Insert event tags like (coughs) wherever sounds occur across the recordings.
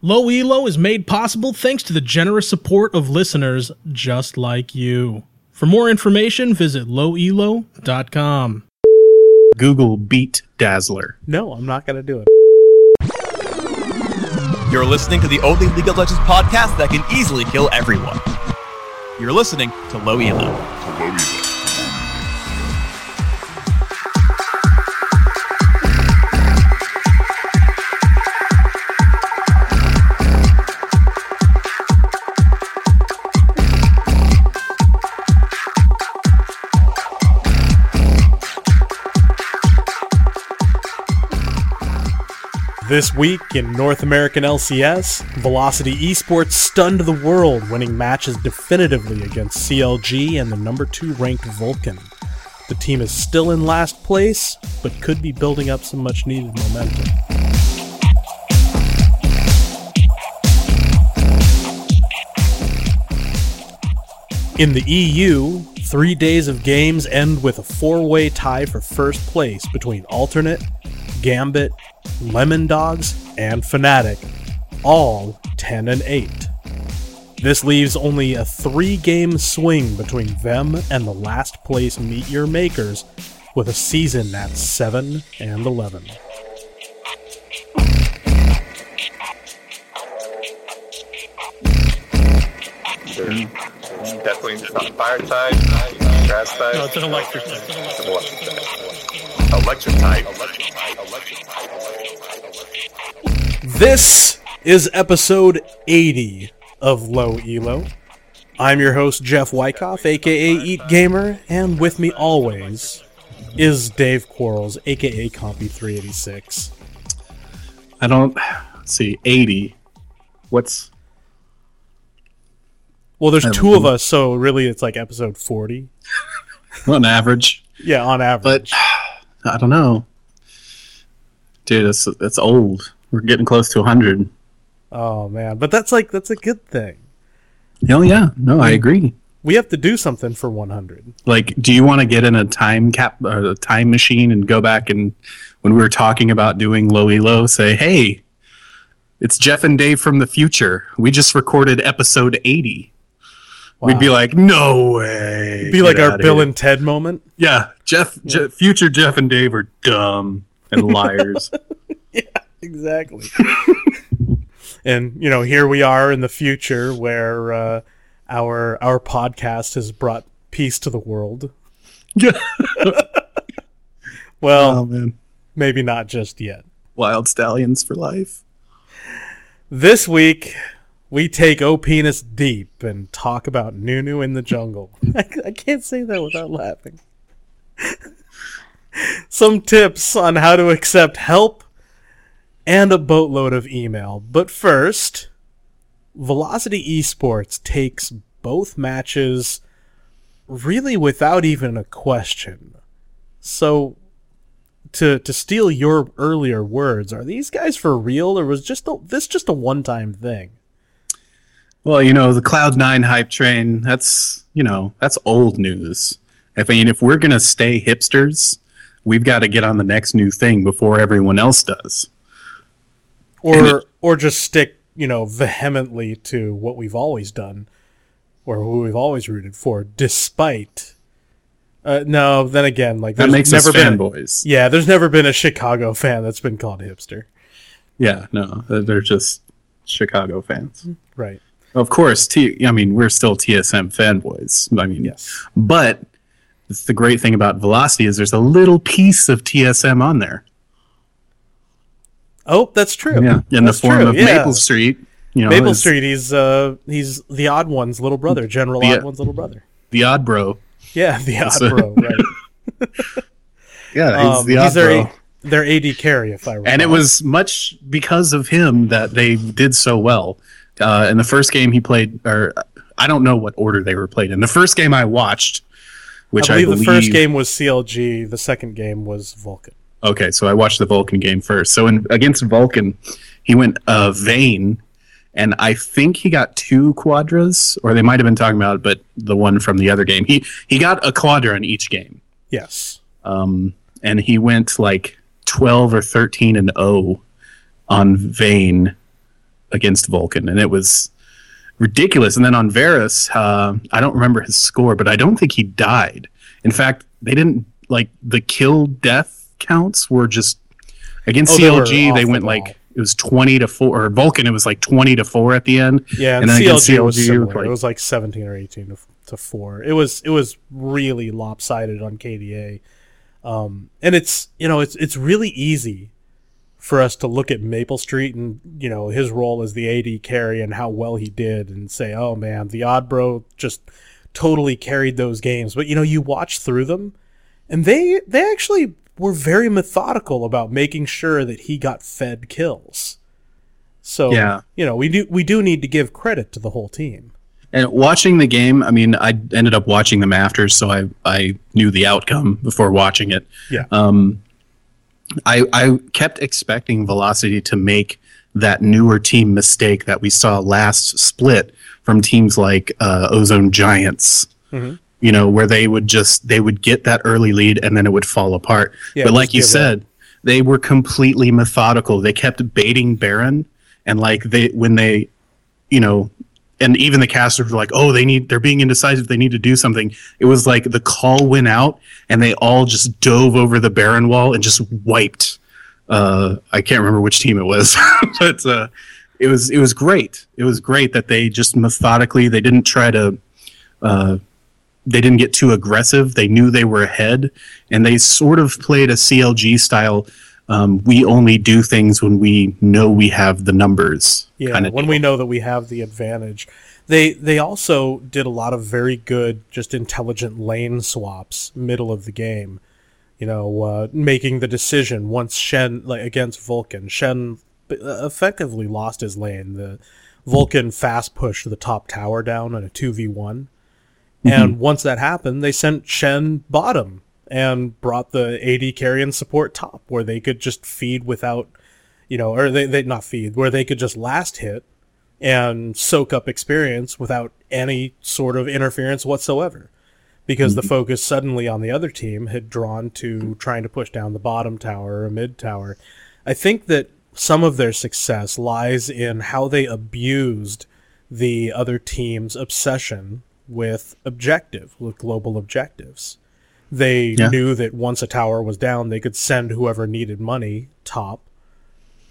Low Elo is made possible thanks to the generous support of listeners just like you. For more information, visit lowelo.com. Google Beat Dazzler. No, I'm not going to do it. You're listening to the only League of Legends podcast that can easily kill everyone. You're listening to Low Elo. This week in North American LCS, Velocity Esports stunned the world, winning matches definitively against CLG and the number 2 ranked Vulcun. The team is still in last place, but could be building up some much needed momentum. In the EU, three days of games end with a four way tie for first place between Alternate, Gambit, Lemondogs, and Fnatic, all 10 and 8. This leaves only a three game swing between them and the last place Meet Your Makers, with a season at 7 and 11. Definitely not fire type, grass type. No, it's an electric type. Type. This is episode 80 of Low Elo. I'm your host, Jeff Wyckoff, aka Eat Gamer, and with me always is Dave Quarles, aka Compy386. I don't see 80. What's Well, there's two of us, so really it's like episode 40. (laughs) on average? Yeah, on average. But I don't know. Dude, it's it's old. We're getting close to 100. oh man, but that's like that's a good thing. Oh yeah, no, I agree. We have to do something for 100. Like, do you want to get in a time cap or a time machine and go back and when we were talking about doing low elo, say, hey, it's Jeff and Dave from the future. We just recorded episode 80. We'd be like, no way. It'd Be like our Bill here." and Ted moment. Yeah, Jeff, Je- future Jeff and Dave are dumb and (laughs) liars. yeah, Exactly. (laughs) and you know, here we are in the future where uh, our our podcast has brought peace to the world. (laughs) Well, oh man, maybe not just yet. wild stallions for life. This week, we take OPness deep and talk about Nunu in the jungle. (laughs) I, I can't say that without laughing. (laughs) Some tips on how to accept help and a boatload of email. But first, Velocity Esports takes both matches really without even a question. So, to to steal your earlier words, are these guys for real, or was just a, this just a one time thing? Well, you know, the Cloud Nine hype train, that's, you know, that's old news. I mean, if we're going to stay hipsters, we've got to get on the next new thing before everyone else does. Or it- or just stick you know vehemently to what we've always done, or who we've always rooted for, despite. Uh, no, then again, like That makes never us been. fanboys. yeah, there's never been a Chicago fan that's been called hipster. Yeah, no, they're just Chicago fans. Right. Of course, T- I mean, we're still TSM fanboys. I mean, Yes. but the great thing about Velocity is there's a little piece of TSM on there. Oh, that's true. Yeah, in That's the form true, of yeah. Maple Street. You know, Maple Street. He's uh he's the odd one's little brother, General The- Odd one's little brother. the odd bro. Yeah, the odd So- bro. Right. (laughs) Yeah, he's Um, the odd he's their bro. their AD carry, if I recall. and it was much because of him that they did so well. Uh, in the first game he played, or I don't know what order they were played in. The first game I watched, which I I believe, the first game was CLG. The second game was Vulcun. Okay, so I watched the Vulcun game first. So in against Vulcun, he went uh, Vayne, and I think he got two quadras, or they might have been talking about it, but the one from the other game, he he got a quadra in each game, Yes. um, and he went like twelve or thirteen and zero on Vayne against Vulcun, and it was ridiculous. And then on Varus, uh, I don't remember his score, but I don't think he died. In fact, they didn't like the kill death counts were just against Oh, CLG. off They went ball. like it was twenty to four, or Vulcun. It was like twenty to four at the end. Yeah, and, against CLG, was similar. like- it was like 17 or 18 to, to 4. It was it was really lopsided on KDA. Um, and it's, you know, it's it's really easy for us to look at Maple Street and, you know, his role as the AD carry and how well he did and say, "Oh man, the Odd Bro just totally carried those games." But you know, you watch through them and they they actually were very methodical about making sure that he got fed kills. So Yeah. you know, we do we do need to give credit to the whole team. And watching the game, I mean, I ended up watching them after, so I I knew the outcome before watching it. Yeah. Um, I I kept expecting Velocity to make that newer team mistake that we saw last split from teams like uh, Ozone Giants. Mhm. You know, where they would just they would get that early lead and then it would fall apart. Yeah, but like you up. said, they were completely methodical. They kept baiting Baron, and like they when they, you know, and even the casters were like, "Oh, they need they're being indecisive. They need to do something." It was like the call went out, and they all just dove over the Baron wall and just wiped. Uh, I can't remember which team it was, (laughs) but uh, it was it was great. It was great that they just methodically they didn't try to. Uh, they didn't get too aggressive. They knew they were ahead, and they sort of played a CLG style. Um, we only do things when we know we have the numbers. Yeah, when deal. we know that we have the advantage. They they also did a lot of very good, just intelligent lane swaps middle of the game. You know, uh, making the decision once Shen like against Vulcun. Shen uh, effectively lost his lane. The Vulcun fast pushed the top tower down on a two v one, and once that happened, they sent Shen bottom and brought the AD carry and support top, where they could just feed without you know, or they, they not feed, where they could just last hit and soak up experience without any sort of interference whatsoever. Because the mm-hmm. focus suddenly on the other team had drawn to trying to push down the bottom tower or mid tower. I think that some of their success lies in how they abused the other team's obsession with objective, with global objectives. They Yeah. knew that once a tower was down, they could send whoever needed money top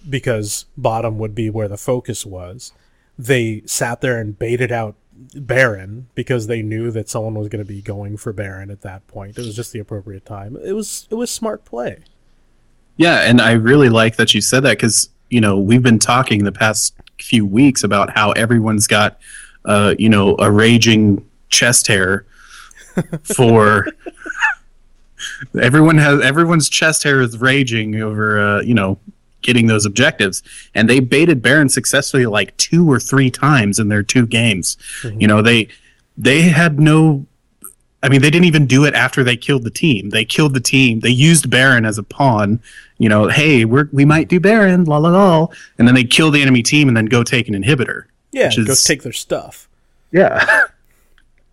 because bottom would be where the focus was. They sat there and baited out Baron because they knew that someone was going to be going for Baron at that point. It was just the appropriate time. It was it was smart play. Yeah, and I really like that you said that because you know we've been talking the past few weeks about how everyone's got uh, you know a raging chest hair (laughs) for everyone has everyone's chest hair is raging over uh, you know getting those objectives and they baited Baron successfully like two or three times in their two games. You know they they had no I mean, they didn't even do it after they killed the team. They killed the team. They used Baron as a pawn. You know, hey, we're, we might do Baron, la la la, and then they kill the enemy team and then go take an inhibitor. Yeah, Which go take their stuff. Yeah. (laughs)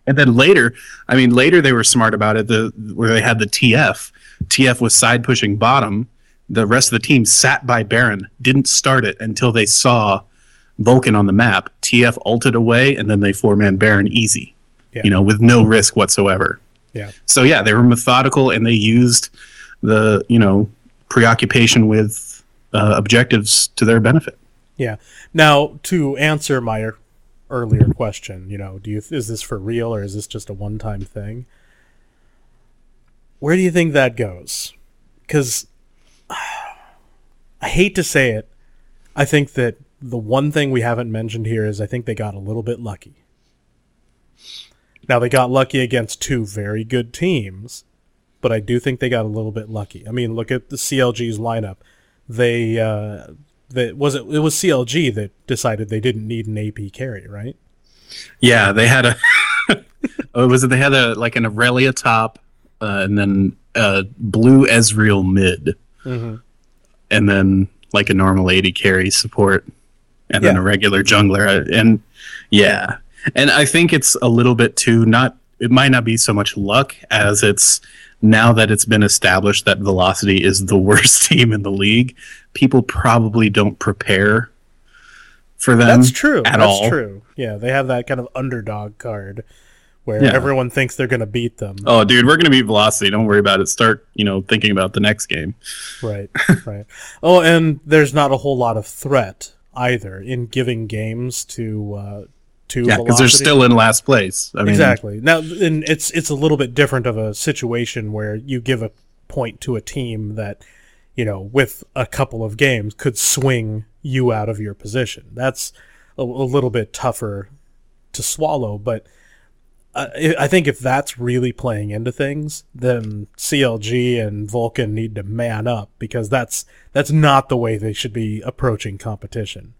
and then later, I mean, later they were smart about it. The where they had the TF. TF was side pushing bottom. The rest of the team sat by Baron, didn't start it until they saw Vulcun on the map. TF ulted away, and then they four man Baron easy. Yeah. You know, with no risk whatsoever. Yeah. So yeah, they were methodical and they used the you know preoccupation with uh, objectives to their benefit. Yeah. Now, to answer my earlier question, you know, do you is this for real or is this just a one-time thing? Where do you think that goes? Cuz (sighs) I hate to say it, I think that the one thing we haven't mentioned here is I think they got a little bit lucky. Now they got lucky against two very good teams, but I do think they got a little bit lucky. I mean, look at the CLG's lineup. They uh that was it it was CLG that decided they didn't need an AP carry, right? Yeah, they had a. (laughs) oh, was it? They had a like an Irelia top, uh, and then a blue Ezreal mid, Mhm. and then like a normal AD carry support, and then a regular jungler, uh, and yeah, and I think it's a little bit too not. It might not be so much luck as it's now that it's been established that Velocity is the (laughs) worst team in the league. People probably don't prepare for them. That's true. At That's all. true. Yeah, they have that kind of underdog card where Yeah. everyone thinks they're going to beat them. Oh, dude, we're gonna beat Velocity. Don't worry about it. Start, you know, thinking about the next game. Right, (laughs) right. Oh, and there's not a whole lot of threat either in giving games to uh, to Yeah, because they're still in last place. I mean, exactly now, and it's it's a little bit different of a situation where you give a point to a team that you know with a couple of games could swing you out of your position. That's a, a little bit tougher to swallow, but. Uh, I I think if that's really playing into things, then CLG and Vulcun need to man up because that's that's not the way they should be approaching competition.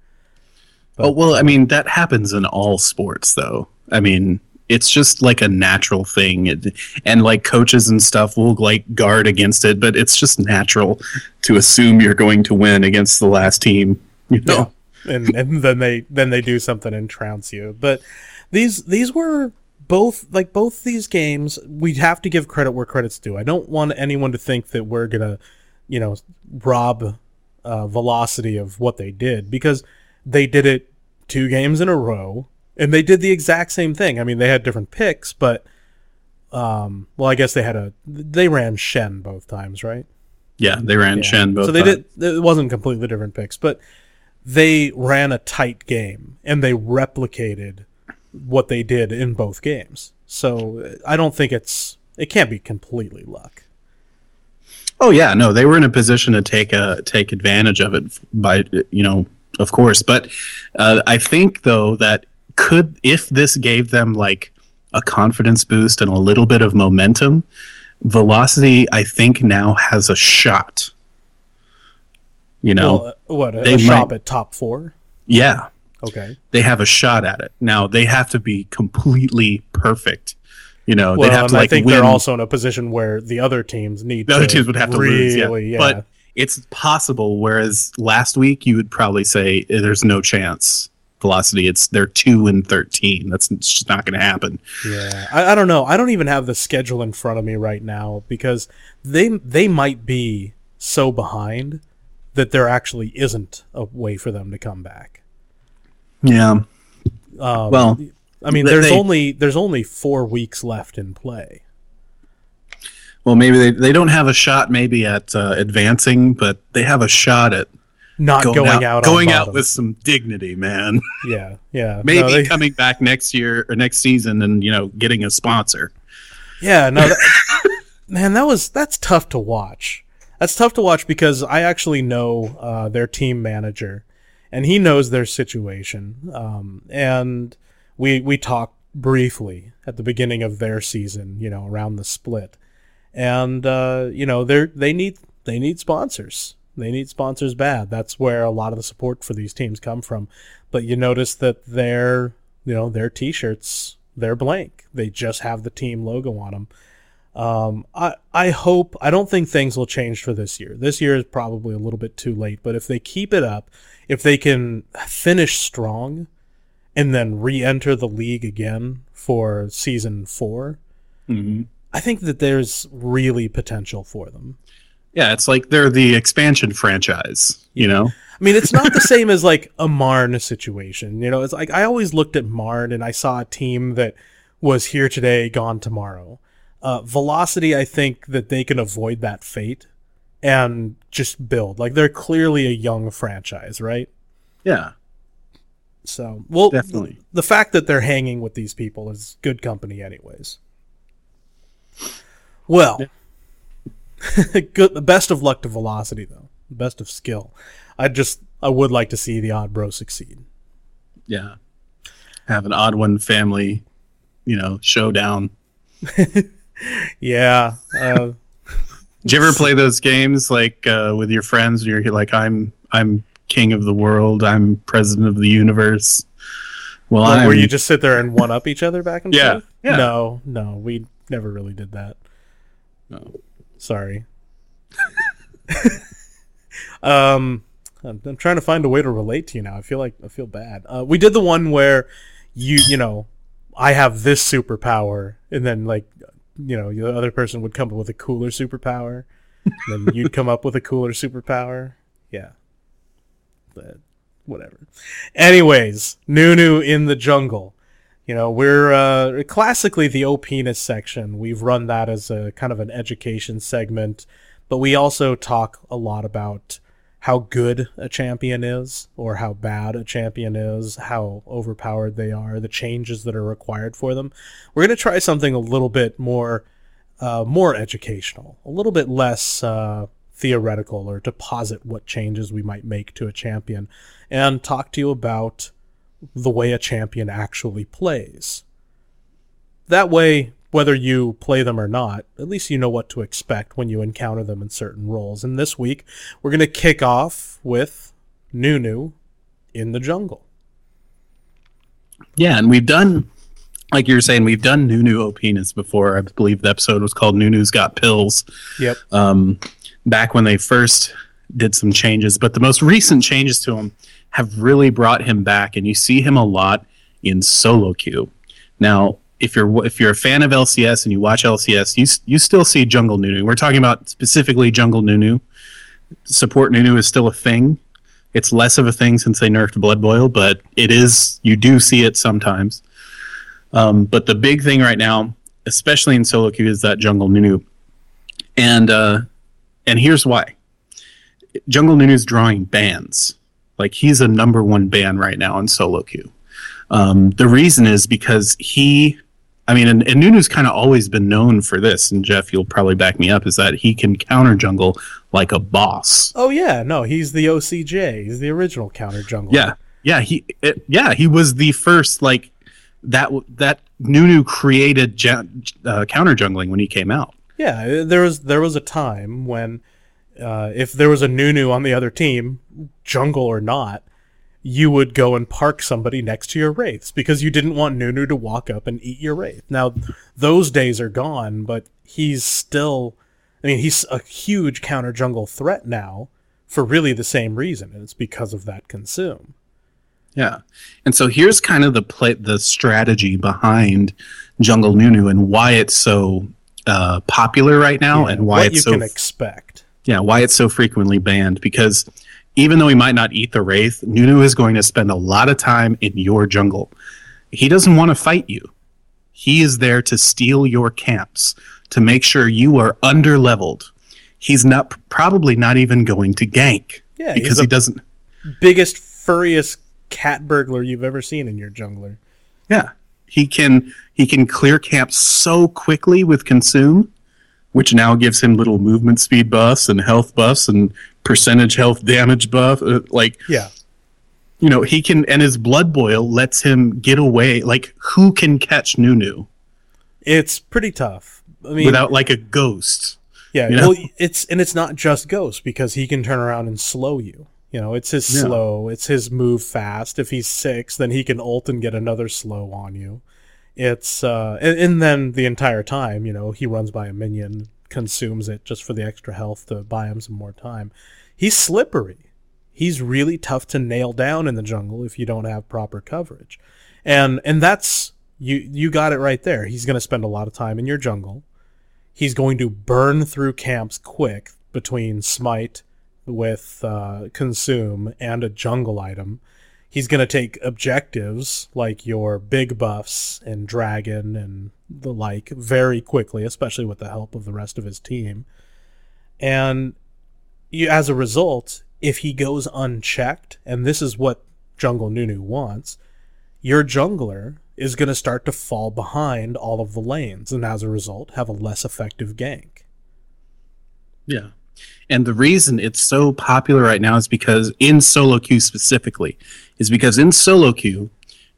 Oh well, I mean that happens in all sports, though. I mean, it's just like a natural thing, it, and like coaches and stuff will like guard against it, but it's just natural to assume you're going to win against the last team. You know? and and then they then they do something and trounce you. But these these were both like both these games. We'd have to give credit where credit's due. I don't want anyone to think that we're gonna, you know, rob uh, Velocity of what they did because they did it two games in a row and they did the exact same thing. I mean, they had different picks, but um, well, I guess they had a they ran Shen both times, right? Yeah, they ran Yeah. Shen both. So they times. did. It wasn't completely different picks, but they ran a tight game and they replicated what they did in both games. So I don't think it's it can't be completely luck. Oh yeah, no, they were in a position to take a take advantage of it by you know, of course. But uh, I think though that could if this gave them like a confidence boost and a little bit of momentum, Velocity I think now has a shot. You know, Well, uh, what a, they a shop might- at top four? yeah, Okay. they have a shot at it. Now they have to be completely perfect. You know, Well, they'd have to like I think win. they're also in a position where the other teams need the other teams would have to really, lose. Yeah. yeah. But it's possible. Whereas last week, you would probably say eh, there's no chance. Velocity, it's they're two and thirteen. That's it's just not going to happen. Yeah, I, I don't know. I don't even have the schedule in front of me right now because they they might be so behind that there actually isn't a way for them to come back. Yeah. Um, Well, I mean, there's they- only there's only four weeks left in play. well, maybe they, they don't have a shot maybe at uh, advancing, but they have a shot at Not going, going, out, out, going out with some dignity, man. (laughs) yeah, yeah, maybe No, they- coming back next year or next season and you know getting a sponsor. Yeah, no, that, (laughs) man, that was that's tough to watch. That's tough to watch because I actually know uh, their team manager, and he knows their situation. Um, and we we talked briefly at the beginning of their season, you know, around the split, and uh, you know they they need they need sponsors. They need sponsors bad. That's where a lot of the support for these teams come from. But you notice that their you know their T-shirts they're blank. They just have the team logo on them. Um, I I hope I don't think things will change for this year. This year is probably a little bit too late. But if they keep it up, if they can finish strong, and then re-enter the league again for season 4 hmm I think that there's really potential for them. Yeah, it's like they're the expansion franchise. You know. I mean, it's not the same as like a Marn situation. You know, it's like I always looked at Marn and I saw a team that was here today, gone tomorrow. Uh, Velocity, I think that they can avoid that fate and just build. Like they're clearly a young franchise, right? Yeah. So, well, Definitely. the fact that they're hanging with these people is good company, anyways. Well, (laughs) good. Best of luck to Velocity, though. Best of skill. I just, I would like to see the Odd Bro succeed. Yeah. Have an odd one family, you know, showdown. (laughs) Yeah. Uh, Did you ever play those games like uh, with your friends? Where you're like, I'm I'm king of the world. I'm president of the universe. Well, I'm, where you just sit there and one up each other back and Yeah, forth? yeah. No, no, we never really did that. No. Sorry. (laughs) um, I'm, I'm trying to find a way to relate to you now. I feel like I feel bad. Uh, we did the one where you, you know, I have this superpower, and then like, you know, the other person would come up with a cooler superpower, then you'd come up with a cooler superpower. Yeah. But whatever. Anyways, Nunu in the jungle. You know, we're uh, classically the OPness section. We've run that as a kind of an education segment, but we also talk a lot about how good a champion is or how bad a champion is, how overpowered they are, the changes that are required for them. We're going to try something a little bit more uh, more educational, a little bit less uh, theoretical, or to posit what changes we might make to a champion, and talk to you about the way a champion actually plays. That way, whether you play them or not, at least you know what to expect when you encounter them in certain roles. And this week, we're going to kick off with Nunu in the jungle. Yeah, and we've done, like you were saying, we've done Nunu OPness before. I believe the episode was called Nunu's Got Pills. Yep. Um, back when they first did some changes, but the most recent changes to him have really brought him back, and you see him a lot in solo queue. Now, if you're if you're a fan of LCS and you watch LCS, you you still see Jungle Nunu. We're talking about specifically Jungle Nunu. Support Nunu is still a thing. It's less of a thing since they nerfed Blood Boil, but it is. You do see it sometimes. Um, but the big thing right now, especially in solo queue, is that Jungle Nunu, and uh, and here's why. Jungle Nunu's drawing bans. Like he's a number one ban right now in solo queue. Um, the reason is because he, I mean, and, and Nunu's kind of always been known for this, and Jeff, you'll probably back me up, is that he can counter jungle like a boss. Oh yeah, no, he's the OCJ. He's the original counter jungle. Yeah, yeah, he, it, yeah, he was the first like that. That Nunu created uh, counter jungling when he came out. Yeah, there was there was a time when uh, if there was a Nunu on the other team, jungle or not, you would go and park somebody next to your wraiths because you didn't want Nunu to walk up and eat your wraith. Now, those days are gone, but he's still, I mean, he's a huge counter jungle threat now for really the same reason, and it's because of that consume. Yeah, and so here's kind of the play, the strategy behind Jungle Nunu and why it's so uh, popular right now, Yeah, and why what it's you so can expect. Yeah why it's so frequently banned because even though he might not eat the wraith nunu is going to spend a lot of time in your jungle. He doesn't want to fight you. He is there to steal your camps to make sure you are under leveled he's not probably not even going to gank Yeah, he's because he doesn't Biggest, furriest cat burglar you've ever seen in your jungler. yeah he can he can clear camps so quickly with consume which now gives him little movement speed buffs and health buffs and percentage health damage buff uh, like Yeah. you know, he can, and his blood boil lets him get away. Like, who can catch Nunu It's pretty tough. I mean, without like a ghost? Yeah, You know? well, it's and it's not just Ghost because he can turn around and slow you. You know, it's his Yeah. slow, it's his move fast. If he's six, then he can ult and get another slow on you. It's uh, and, and then the entire time, you know, he runs by a minion, consumes it just for the extra health to buy him some more time. He's slippery. He's really tough to nail down in the jungle if you don't have proper coverage, and and that's you you got it right there. He's going to spend a lot of time in your jungle he's going to burn through camps quick between smite with uh, consume and a jungle item he's going to take objectives like your big buffs and dragon and the like very quickly especially with the help of the rest of his team and you, as a result if he goes unchecked and this is what jungle nunu wants your jungler is going to start to fall behind all of the lanes and as a result have a less effective gank. Yeah. And the reason it's so popular right now is because in solo queue specifically, is because in solo queue,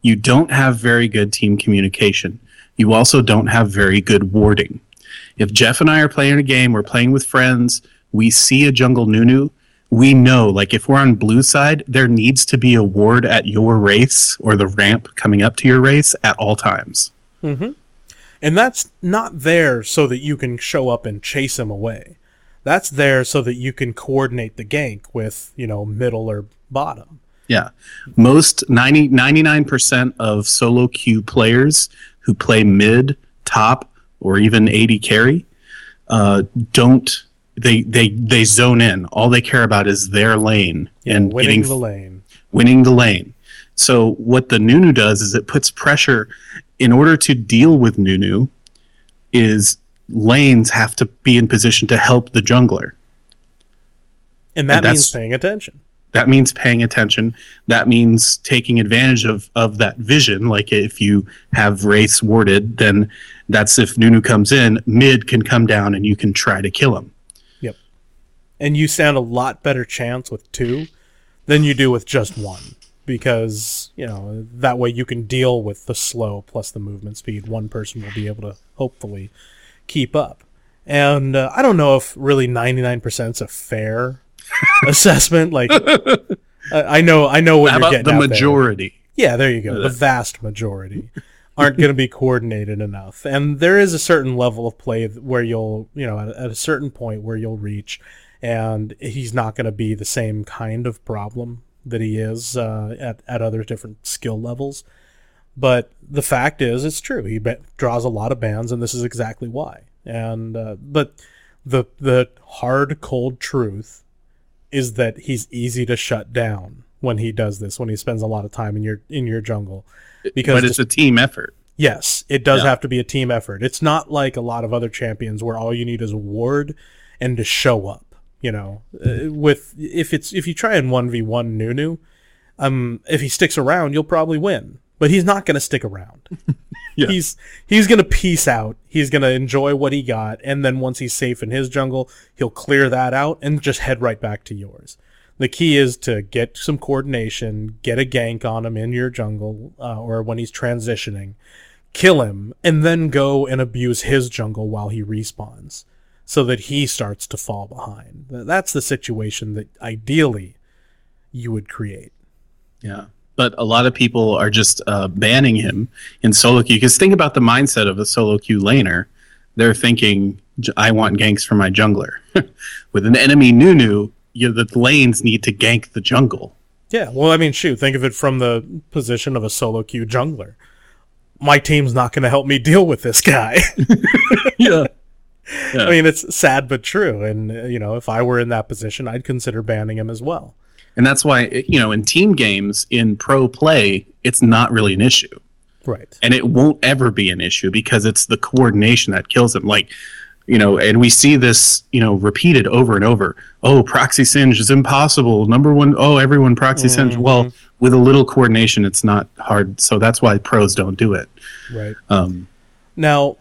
you don't have very good team communication. You also don't have very good warding. If Jeff and I are playing a game, we're playing with friends, we see a jungle Nunu, we know, like if we're on blue side, there needs to be a ward at your wraiths or the ramp coming up to your wraiths at all times. Mm-hmm. And that's not there so that you can show up and chase him away. That's there so that you can coordinate the gank with, you know, middle or bottom. Yeah. Most 90, 99% of solo queue players who play mid, top, or even AD carry uh, don't they, they they zone in. All they care about is their lane and winning getting the lane. winning the lane. So what the Nunu does is it puts pressure in order to deal with Nunu is lanes have to be in position to help the jungler. And that And means paying attention. That means paying attention. That means taking advantage of, of that vision. Like if you have Wraiths warded, then that's if Nunu comes in, mid can come down and you can try to kill him. Yep. And you stand a lot better chance with two than you do with just one because you know that way you can deal with the slow plus the movement speed one person will be able to hopefully keep up and uh, i don't know if really 99% is a fair (laughs) assessment like I, I know i know what How you're getting the at there. majority? Yeah, there you go. The vast majority (laughs) aren't going to be coordinated enough, and there is a certain level of play where you'll, you know, at, at a certain point where you'll reach, and he's not going to be the same kind of problem that he is uh, at at other different skill levels. But the fact is, it's true. He ba- draws a lot of bans, and this is exactly why. And uh, but the the hard, cold truth is that he's easy to shut down when he does this. When he spends a lot of time in your in your jungle, because But it's a team effort. Yes, it does Yeah. have to be a team effort. It's not like a lot of other champions where all you need is a ward and to show up. You know, Uh, with if it's if you try and one v one Nunu, um, if he sticks around, you'll probably win. But he's not going to stick around. (laughs) Yeah. He's he's going to peace out. He's going to enjoy what he got, and then once he's safe in his jungle, he'll clear that out and just head right back to yours. The key is to get some coordination, get a gank on him in your jungle, uh, or when he's transitioning, kill him, and then go and abuse his jungle while he respawns, so that he starts to fall behind. That's the situation that ideally you would create. Yeah. But a lot of people are just uh, banning him in solo queue. Because think about the mindset of a solo queue laner. They're thinking, "J- I want ganks for my jungler. (laughs) With an enemy Nunu, you, the lanes need to gank the jungle. Yeah, well, I mean, shoot, think of it from the position of a solo queue jungler. My team's not going to help me deal with this guy. (laughs) Yeah. I mean, it's sad but true. And, you know, if I were in that position, I'd consider banning him as well. And that's why, you know, in team games, in pro play, it's not really an issue. Right. and it won't ever be an issue because it's the coordination that kills them. Like you know and we see this you know repeated over and over. Oh proxy singe is impossible. Number one oh everyone proxy singe. Well with a little coordination it's not hard. So that's why pros don't do it. Right. um Now,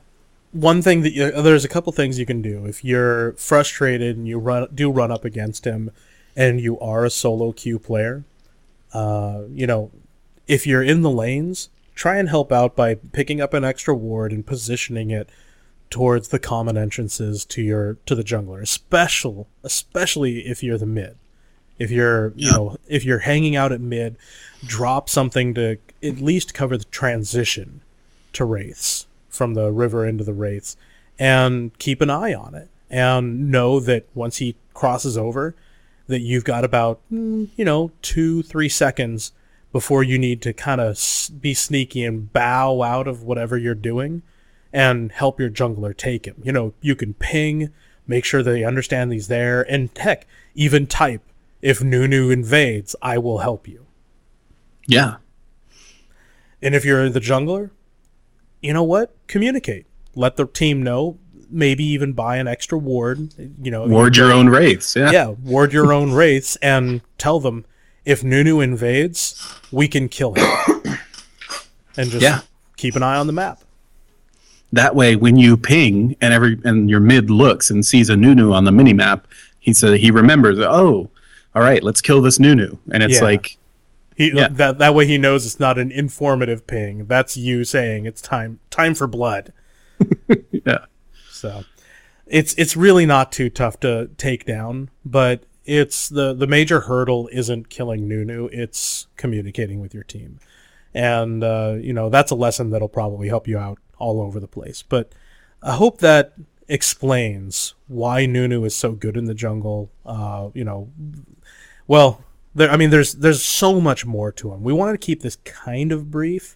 one thing that you, there's a couple things you can do. If you're frustrated and you run do run up against him, and you are a solo queue player. Uh, you know, if you're in the lanes, try and help out by picking up an extra ward and positioning it towards the common entrances to your to the jungler, especially especially if you're the mid. If you're you Yeah. know if you're hanging out at mid, drop something to at least cover the transition to wraiths from the river into the wraiths and keep an eye on it and know that once he crosses over that you've got about mm, you know two three seconds before you need to kind of be sneaky and bow out of whatever you're doing and help your jungler take him you know you can ping make sure they understand he's there and heck even type if nunu invades i will help you yeah and if you're the jungler, you know what? Communicate. Let the team know. Maybe even buy an extra ward. You know, ward your own wraiths yeah yeah, ward your own wraiths and tell them if Nunu invades, we can kill him. (coughs) and just Yeah. keep an eye on the map. that way when you ping and every and your mid looks and sees a nunu on the mini map he said he remembers oh all right let's kill this nunu and it's Yeah. like He, Yeah. that that way he knows it's not an informative ping. That's you saying it's time time for blood. (laughs) yeah So it's it's really not too tough to take down, but it's the the major hurdle isn't killing Nunu, it's communicating with your team. And uh, you know, that's a lesson that'll probably help you out all over the place. But I hope that explains why Nunu is so good in the jungle. Uh, you know, well, there, I mean, there's there's so much more to him. We wanted to keep this kind of brief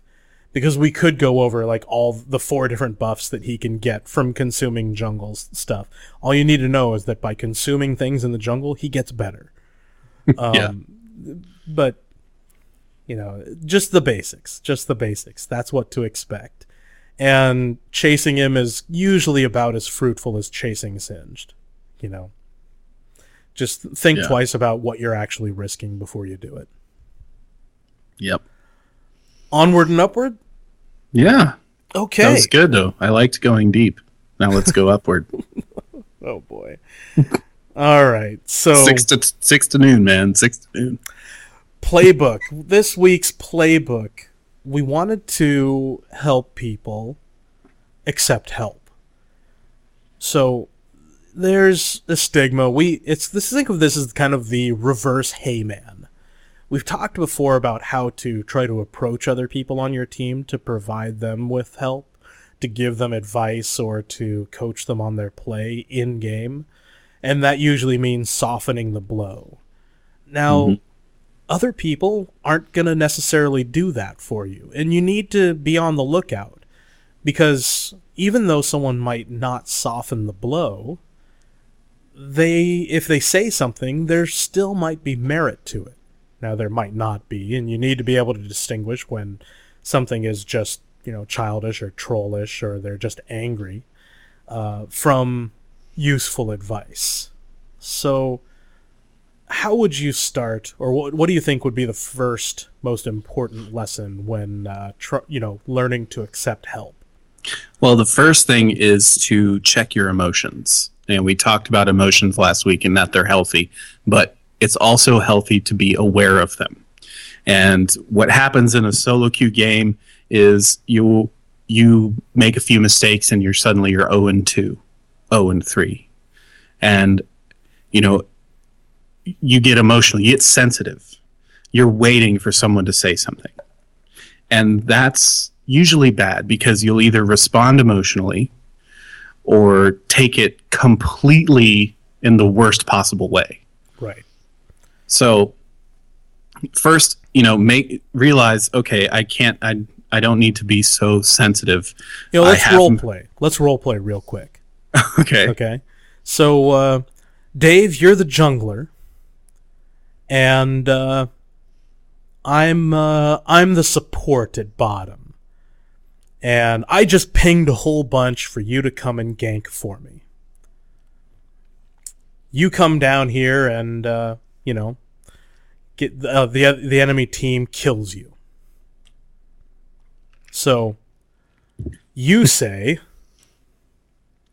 because we could go over like all the four different buffs that he can get from consuming jungle s- stuff. All you need to know is that by consuming things in the jungle, he gets better. (laughs) Um, Yeah. But You know, just the basics, just the basics. That's what to expect. And chasing him is usually about as fruitful as chasing Singed. You know, just think Yeah. twice about what you're actually risking before you do it. Yep. Onward and upward. Yeah. Okay. That was good though. I liked going deep. Now let's go upward. (laughs) Oh boy. All right. So six to six to noon, man. Six to noon. playbook. This week's playbook. We wanted to help people accept help. So there's a stigma. We it's this think of this as kind of the reverse hey man. We've talked before about how to try to approach other people on your team to provide them with help, to give them advice or to coach them on their play in game. And that usually means softening the blow. Now, mm-hmm. other people aren't going to necessarily do that for you. And you need to be on the lookout because even though someone might not soften the blow, they if they say something, there still might be merit to it. Now there might not be, and you need to be able to distinguish when something is just, you know, childish or trollish or they're just angry uh, from useful advice. So how would you start, or what, what do you think would be the first most important lesson when, uh, tr- you know, learning to accept help? Well, the first thing is to check your emotions. And we talked about emotions last week and that they're healthy, but it's also healthy to be aware of them. And what happens in a solo queue game is you you make a few mistakes and you're suddenly you're 0 and 2, 0 and 3. And you know, you get emotional, you get sensitive. You're waiting for someone to say something. And that's usually bad because you'll either respond emotionally or take it completely in the worst possible way. Right. So first, you know, make realize okay, I can't I I don't need to be so sensitive. You know, let's have- role play. Let's role play real quick. (laughs) Okay. Okay. So, uh, Dave, you're the jungler, and uh, I'm uh, I'm the support at bottom, and I just pinged a whole bunch for you to come and gank for me. You come down here, and uh, you know, get uh, the the enemy team kills you. So, you say.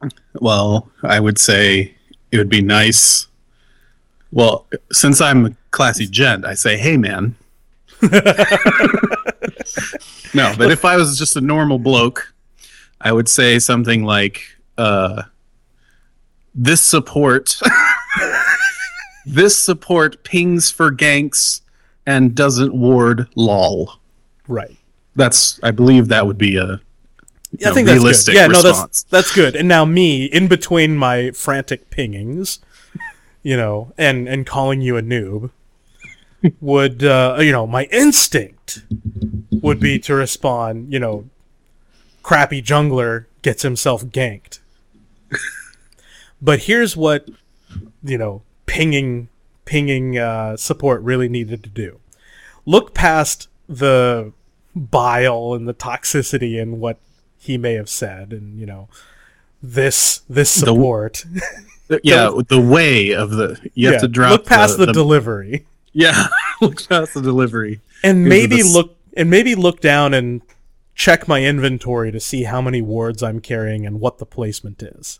(laughs) Well, I would say it would be nice. Well, since I'm a classy gent, I say, "Hey, man." (laughs) no, but if I was just a normal bloke, I would say something like, uh, "This support, (laughs) this support pings for ganks and doesn't ward lol." Right. That's, I believe, that would be a Yeah, I think that's realistic good. Yeah, no, that's that's good. And now me, in between my frantic pingings, you know, and and calling you a noob, would uh, you know, my instinct would be to respond, you know, crappy jungler gets himself ganked. but here's what you know, pinging pinging uh, support really needed to do. Look past the bile and the toxicity and what he may have said and you know this this The- support (laughs) yeah, the way of the you Yeah, have to drop look past the, delivery Yeah, (laughs) look past the delivery. and Here's maybe the look and maybe look down and check my inventory to see how many wards I'm carrying and what the placement is.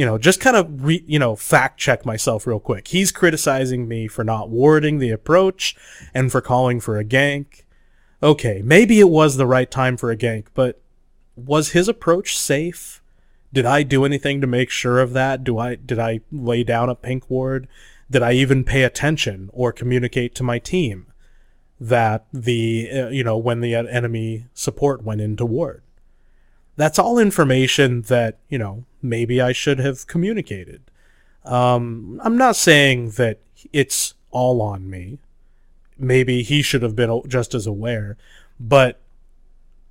You know, just kind of re, you know fact check myself real quick. He's criticizing me for not warding the approach and for calling for a gank. Okay, maybe it was the right time for a gank, but was his approach safe? Did I do anything to make sure of that? Do I did I lay down a pink ward? Did I even pay attention or communicate to my team? that the uh, you know when the enemy support went into ward. That's all information that you know maybe I should have communicated. Um, I'm not saying that it's all on me. Maybe he should have been just as aware, but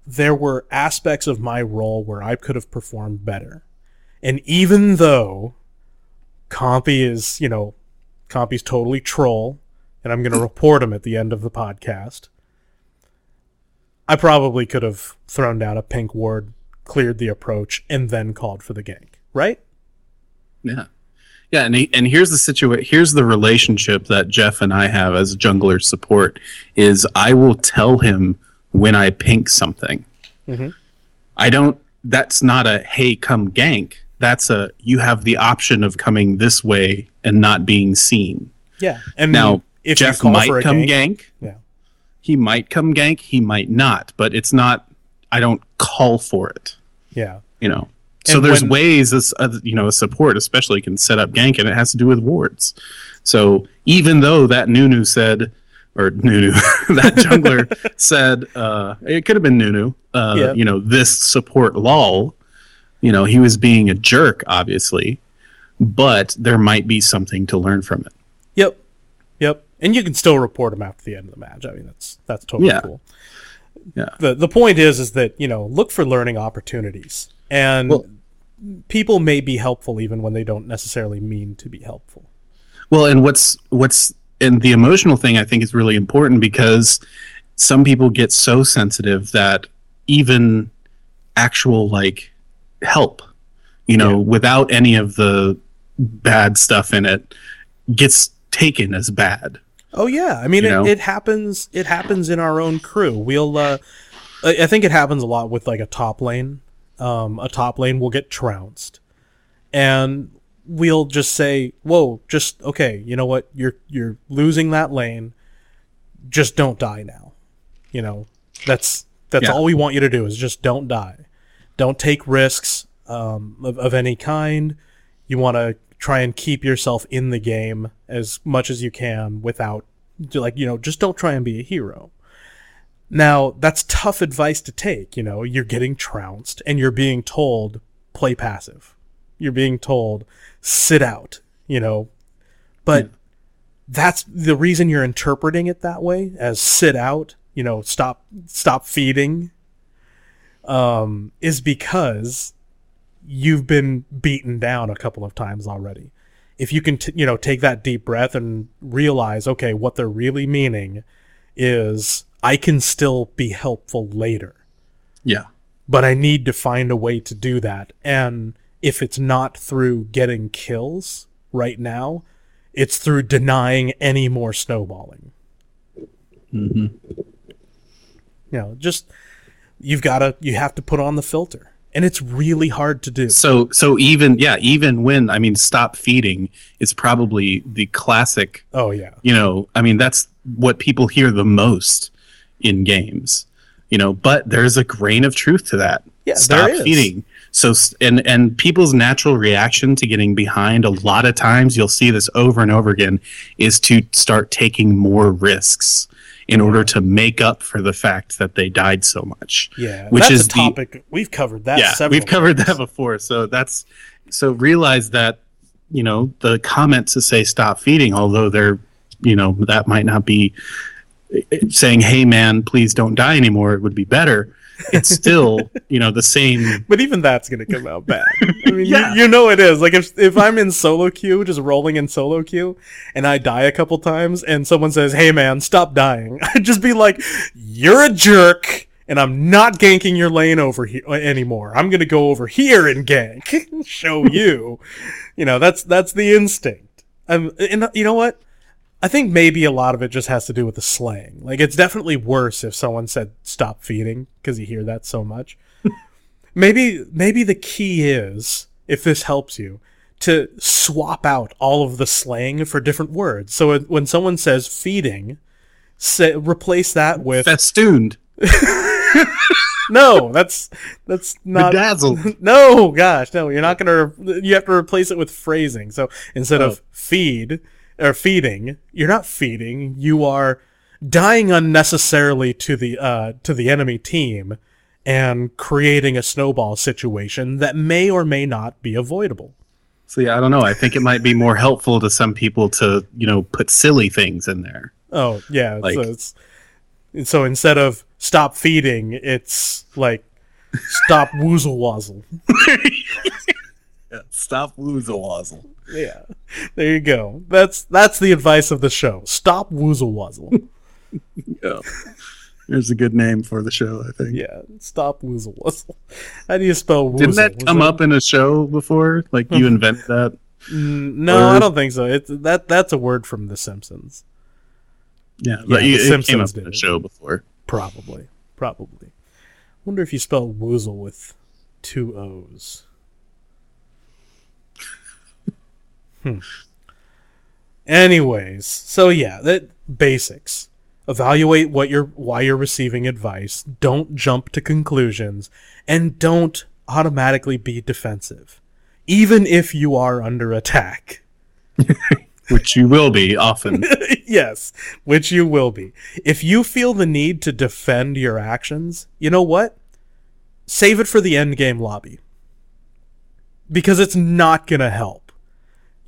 there were aspects of my role where I could have performed better. And even though Compy is, you know, Compy's totally troll, and I'm going (laughs) to report him at the end of the podcast. I probably could have thrown down a pink ward, cleared the approach, and then called for the gank, right? Yeah. Yeah, and he, and here's the situation. Here's the relationship that Jeff and I have as jungler support. Is I will tell him when I pink something. Mhm. I don't. That's not a hey come gank. That's a you have the option of coming this way and not being seen. Yeah. And Now if Jeff might come gank, gank. Yeah. He might come gank. He might not. But it's not. I don't call for it. Yeah. You know. So And there's when- ways as uh, you know a support especially can set up gank and it has to do with wards. So even though that Nunu said or Nunu (laughs) that jungler (laughs) said uh, it could have been Nunu uh, Yeah. you know this support lol you know he was being a jerk obviously but there might be something to learn from it. Yep. Yep. And you can still report him after the end of the match. I mean, that's that's totally Yeah. cool. Yeah. The the point is is that, you know, look for learning opportunities. And Well- people may be helpful even when they don't necessarily mean to be helpful. Well, and what's what's and the emotional thing I think is really important because some people get so sensitive that even actual like help, you know, Yeah. without any of the bad stuff in it, gets taken as bad. Oh yeah, I mean it, it happens. It happens in our own crew. We'll. Uh, I think it happens a lot with like a top lane. Um, a top lane will get trounced, and we'll just say, "Whoa, just okay. You know what? You're you're losing that lane. Just don't die now. You know that's that's Yeah. all we want you to do is just don't die. Don't take risks um, of, of any kind. You want to try and keep yourself in the game as much as you can without, like, you know, just don't try and be a hero. Now, that's tough advice to take. You know, you're getting trounced and you're being told, play passive. You're being told, sit out, you know. But that's the reason you're interpreting it that way as sit out, you know, stop stop feeding um is because you've been beaten down a couple of times already. If you can, t- you know, take that deep breath and realize, okay, what they're really meaning is I can still be helpful later, Yeah. but I need to find a way to do that. And if it's not through getting kills right now, it's through denying any more snowballing. hmm You know, just you've got to you have to put on the filter, and it's really hard to do. So so even yeah, even when I mean stop feeding is probably the classic Oh yeah, you know i mean that's what people hear the most in games you know but there's a grain of truth to that Yeah, stop there is. feeding so and and people's natural reaction to getting behind a lot of times you'll see this over and over again is to start taking more risks in order to make up for the fact that they died so much yeah. which that's is a the- topic we've covered that. yeah several we've covered times. that before so that's so realize that you know the comment to say stop feeding although they're you know that might not be eh, saying hey man please don't die anymore it would be better it's still you know the same (laughs) But even that's gonna come out bad. (laughs) I mean, Yeah. you, you know it is. Like if if I'm in solo queue, just rolling in solo queue, and I die a couple times, and someone says, "Hey man, stop dying," (laughs) I'd just be like, "You're a jerk." And I'm not ganking your lane over here anymore. I'm gonna go over here and gank, show you. You know, that's that's the instinct. Um, and you know what? I think maybe a lot of it just has to do with the slang. Like it's definitely worse if someone said stop feeding because you hear that so much. (laughs) maybe maybe the key is if this helps you to swap out all of the slang for different words. So it- when someone says feeding, say, replace that with festooned (laughs) no. That's that's not bedazzled (laughs) no, gosh, no. You're not gonna. You have to replace it with phrasing. So instead Oh. of feed or feeding, you're not feeding. You are dying unnecessarily to the uh, to the enemy team and creating a snowball situation that may or may not be avoidable. so yeah i don't know i think it might be more helpful to some people to you know put silly things in there Oh yeah, Like- so it's so instead of stop feeding, it's like stop (laughs) woozle wazzle. (laughs) Yeah, stop woozle Yeah. There you go. That's that's the advice of the show. Stop woozle wazzle. (laughs) Yeah. There's a good name for the show, I think. yeah. Stop woozle wazzle. How do you spell woozle? Didn't that Was come it- up in a show before? Like you invented that? (laughs) No, I don't think so. It's that that's a word from The Simpsons. Yeah, but The you, it came Simpsons did a it. show before. Probably. Probably. Wonder if you spell woozle with two O's. Hmm. Anyways, so yeah, that basics. Evaluate what you're why you're receiving advice. Don't jump to conclusions and don't automatically be defensive. Even if you are under attack. (laughs) Which you will be often. (laughs) yes, which you will be. If you feel the need to defend your actions, you know what? Save it for the end game lobby. Because it's not going to help.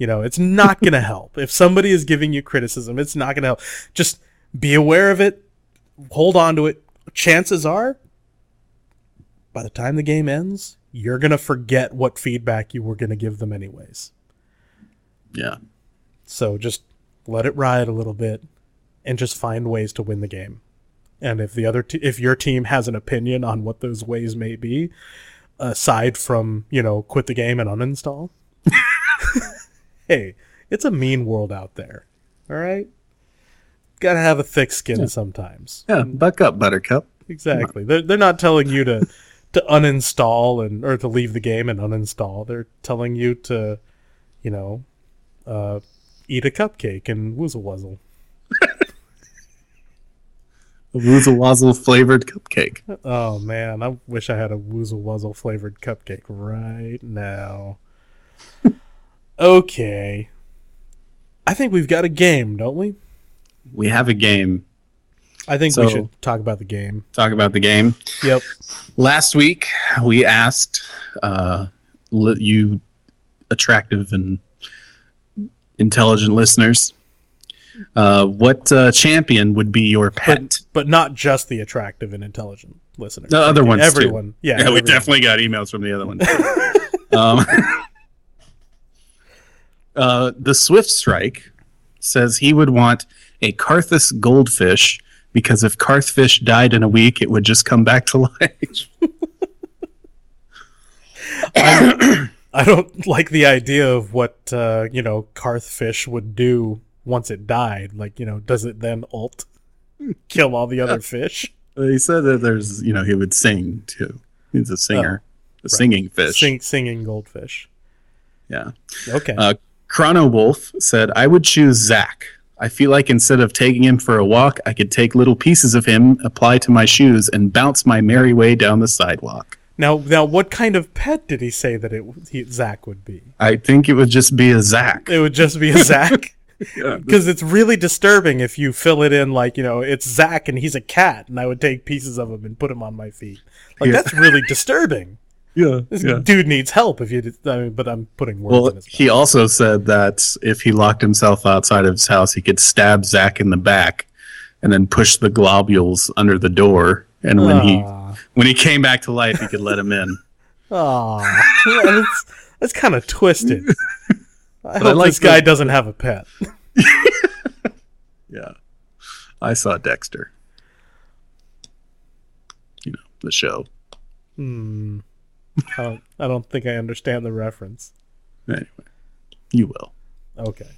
You know, it's not going (laughs) to help. If somebody is giving you criticism, it's not going to help. Just be aware of it, hold on to it. Chances are, by the time the game ends, you're going to forget what feedback you were going to give them, anyways. yeah. So just let it ride a little bit and just find ways to win the game. And if the other t- if your team has an opinion on what those ways may be, aside from, you know, quit the game and uninstall, (laughs) hey, it's a mean world out there. All right? Got to have a thick skin sometimes. Yeah, buck up, Buttercup. Exactly. They're they're not telling you to to uninstall and or to leave the game and uninstall. They're telling you to, you know, uh, eat a cupcake and woozle wuzzle. (laughs) A Woozle Wazzle flavored cupcake. Oh man, I wish I had a woozle wuzzle flavored cupcake right now. (laughs) okay. I think we've got a game, don't we? We have a game. I think So- we should talk about the game. Talk about the game. Yep. Last week, we asked uh, li- you attractive and intelligent listeners uh, what uh, champion would be your pet. But not just the attractive and intelligent listeners. The other ones, too. Everyone. Yeah. yeah, we definitely got emails from the other one. (laughs) um, uh, the Swift Strike says he would want a Karthus goldfish because if Karthfish died in a week, it would just come back to life. (laughs) (coughs) I don't like the idea of what uh, you know Karthfish would do once it died. Like, you know, does it then ult (laughs) kill all the other fish? he said that there's, you know, he would sing too. He's a singer, a singing fish. Sing, singing goldfish. Yeah. Okay. Uh, Chrono Wolf said, I would choose Zac. I feel like instead of taking him for a walk, I could take little pieces of him, apply to my shoes, and bounce my merry way down the sidewalk. now, now, what kind of pet did he say that it he, Zac would be? I think it would just be a Zac. It would just be a Zac. (laughs) Yeah. Because it's really disturbing if you fill it in like you know it's Zac and he's a cat and I would take pieces of him and put him on my feet. Like Yeah. that's really disturbing. Yeah. This dude needs help. If you, did- I mean, but I'm putting words Well, in his mouth. he also said that if he locked himself outside of his house, he could stab Zac in the back and then push the globules under the door. And when he when he came back to life, he could let him in. (laughs) Aw, that's, that's kind of twisted. (laughs) I But hope I like this guy the- doesn't have a pet. (laughs) Yeah. I saw Dexter. You know, the show. Hmm. (laughs) I don't, I don't think I understand the reference. Anyway, you will Okay.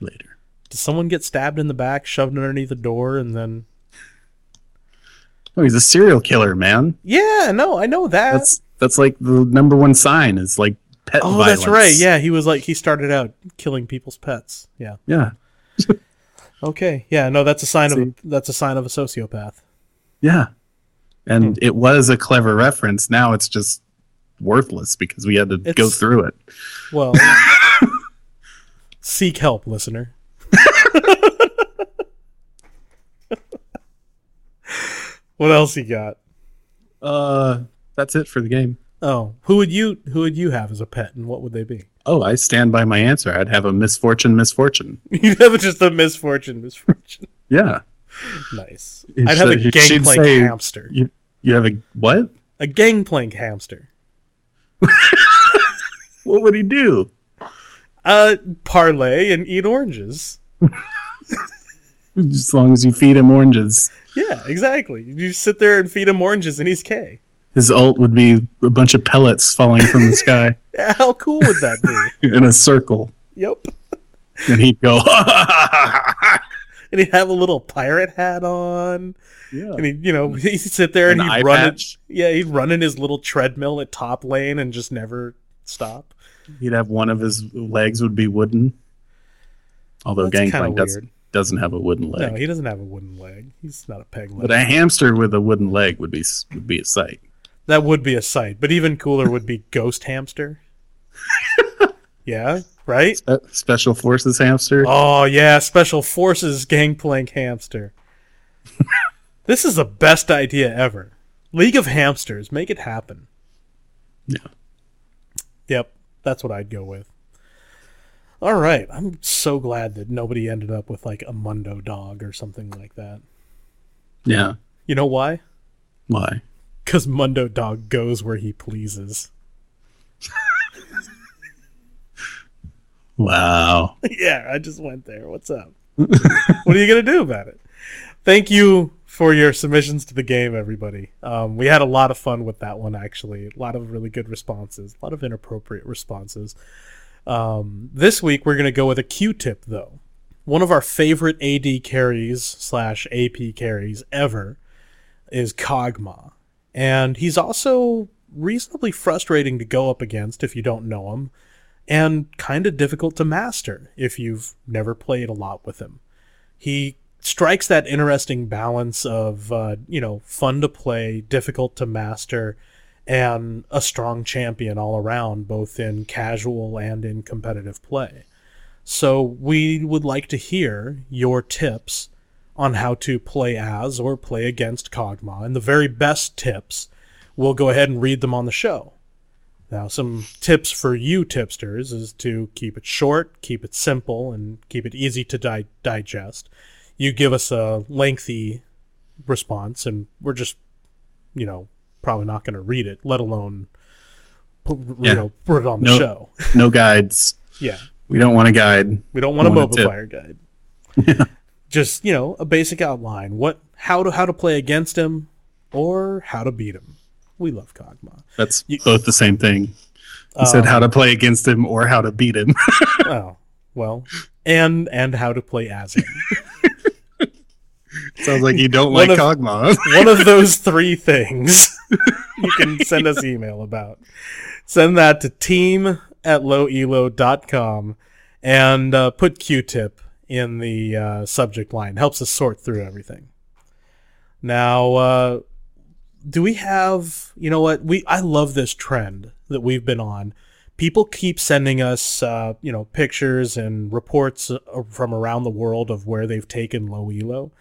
later. Does someone get stabbed in the back, shoved underneath the door, and then? Oh, he's a serial killer, man. Yeah, no, I know that. That's that's like the number one sign is like pet oh, violence. that's right. Yeah, he was like he started out killing people's pets. Yeah. Yeah. (laughs) Okay. Yeah. No, that's a sign of See? that's a sign of a sociopath. Yeah. And Hmm. it was a clever reference. Now it's just worthless because we had to go through it. Well, seek help, listener. (laughs) what else you got? Uh that's it for the game. Oh, who would you who would you have as a pet, and what would they be? Oh, I stand by my answer. I'd have a misfortune, misfortune. (laughs) You'd have just a misfortune, misfortune. Yeah. Nice. I'd have a should- it should gangplank say- hamster. You you have a what? A gangplank hamster. (laughs) what would he do? Uh, parlay and eat oranges. (laughs) As long as you feed him oranges. Yeah, exactly. You sit there and feed him oranges, and he's K. His ult would be a bunch of pellets falling from the sky (laughs) Yeah, How cool would that be? in a circle. yep. And he'd go, And he'd have a little pirate hat on, yeah. and he, you know, (laughs) he'd sit there and An he'd eye run it. Yeah, he'd run in his little treadmill at top lane and just never stop. He'd have one of his legs would be wooden. Although That's Gangplank does, weird. doesn't have a wooden leg. No, he doesn't have a wooden leg. He's not a peg leg. but a hamster with a wooden leg would be would be a sight. That would be a sight, but even cooler would be (laughs) Ghost Hamster. (laughs) yeah, right? Uh, Special Forces hamster. Oh, yeah, Special Forces Gangplank Hamster. (laughs) this is the best idea ever. League of Hamsters, make it happen. Yeah. Yep, that's what I'd go with. All right, I'm so glad that nobody ended up with like a Mundo dog or something like that. Yeah. You know why? Why? Because Mundo Dog goes where he pleases. (laughs) Wow. (laughs) yeah, I just went there. What's up? what are you gonna do about it? Thank you for your submissions to the game, everybody. Um, we had a lot of fun with that one, actually. A lot of really good responses, a lot of inappropriate responses. Um, this week we're gonna go with a Q-tip, though. One of our favorite AD carries slash AP carries ever is Kog'Maw, and he's also reasonably frustrating to go up against if you don't know him and kind of difficult to master if you've never played a lot with him. He strikes that interesting balance of, uh, you know, fun to play, difficult to master, and a strong champion all around, both in casual and in competitive play. So we would like to hear your tips on how to play as or play against Kog'Maw, and the very best tips, we'll go ahead and read them on the show. Now, some tips for you tipsters is to keep it short, keep it simple, and keep it easy to di- digest. You give us a lengthy response, and we're just, you know, probably not going to read it, let alone, put, you Yeah. know, put it on the No. show. (laughs) No guides. Yeah, We don't want a guide. we don't want a Want a MOBAFire guide. (laughs) Just you know, a basic outline. What, how to how to play against him, or how to beat him. We love Kog'Maw. That's You- both the same thing. He said how to play against him or how to beat him. (laughs) Oh, well, and and how to play as him. (laughs) Sounds like you don't like of- Kog'Maw. (laughs) One of those three things you can send us email about. Send that to team at lowelo.com and uh, put Q-tip in the uh, subject line. Helps us sort through everything. Now, uh, do we have, you know what? We I love this trend that we've been on. People keep sending us, uh, you know, pictures and reports uh, from around the world of where they've taken low elo,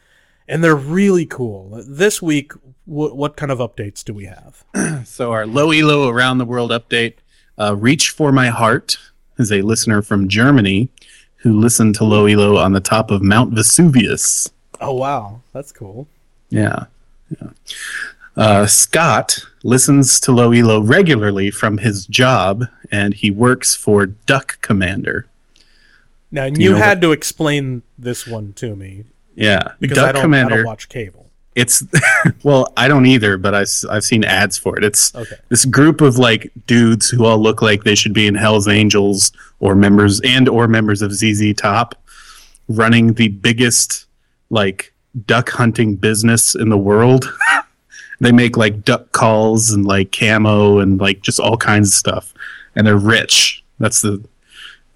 and they're really cool. This week, wh- what kind of updates do we have? (clears throat) So our low elo around the world update. Uh, Reach for my heart is a listener from Germany who listened to low elo on the top of Mount Vesuvius. Oh wow, that's cool. Yeah, yeah. Uh, Scott listens to low elo regularly from his job, and he works for Duck Commander. Now you you, know had to explain this one to me Yeah, because Duck I don't, I don't watch cable. it's (laughs) well, I don't either, but I, have seen ads for it. It's Okay. this group of like dudes who all look like they should be in Hell's Angels or members and or members of ZZ Top, running the biggest like duck hunting business in the world. (laughs) they make like duck calls and like camo and like just all kinds of stuff, and they're rich. That's the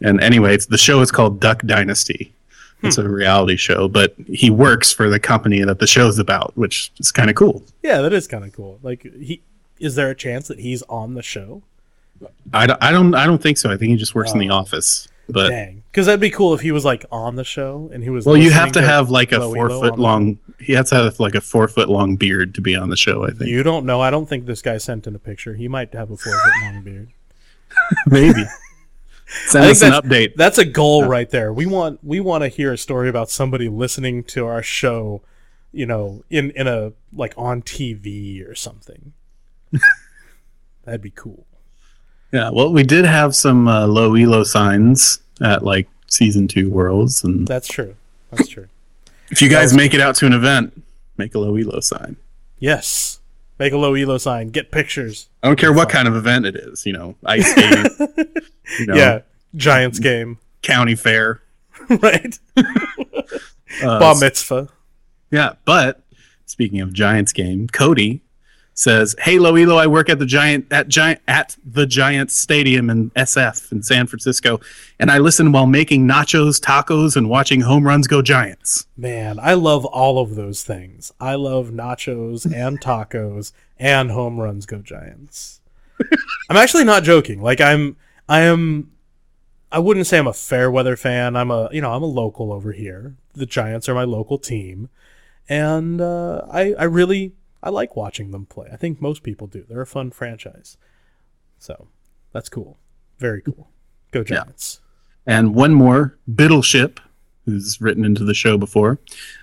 and anyway, it's, the show is called Duck Dynasty. Hmm. It's a reality show, but he works for the company that the show's about, which is kind of cool. Yeah, that is kind of cool. Like he, is there a chance that he's on the show? I don't, I don't, I don't think so. I think he just works in the oh. office. But Dang, because that'd be cool if he was like on the show and he was. well, you have to have like a four foot on the- long. He has to have like a four foot long beard to be on the show. I think You don't know. I don't think this guy sent in a picture. He might have a four foot long beard. (laughs) maybe. Send us an update. That's a goal right there. We want we want to hear a story about somebody listening to our show, you know, in in a like on TV or something. (laughs) That'd be cool. Yeah, well, we did have some uh, low elo signs at like season two worlds, and That's true. That's true. (laughs) if you guys make it out to an event, make a low elo sign. Yes. Make a low elo sign. Get pictures. I don't care what kind of event it is. You know, ice (laughs) skating, you know, Yeah. Giants game. county fair. (laughs) right. Uh, Bar mitzvah. Yeah, but speaking of Giants game, Cody says, "Hey, Low Elo, I work at the Giant at Giant at the Giant Stadium in SF in San Francisco, and I listen while making nachos, tacos, and watching home runs go Giants." Man, I love all of those things. I love nachos and tacos and home runs go Giants. (laughs) I'm actually not joking. Like I'm I am I wouldn't say I'm a fair weather fan. I'm a you know, I'm a local over here. The Giants are my local team. And uh, I I really I like watching them play. I think most people do. They're a fun franchise. So that's cool. Very cool. Go Giants. And one more, Biddleship, who's written into the show before,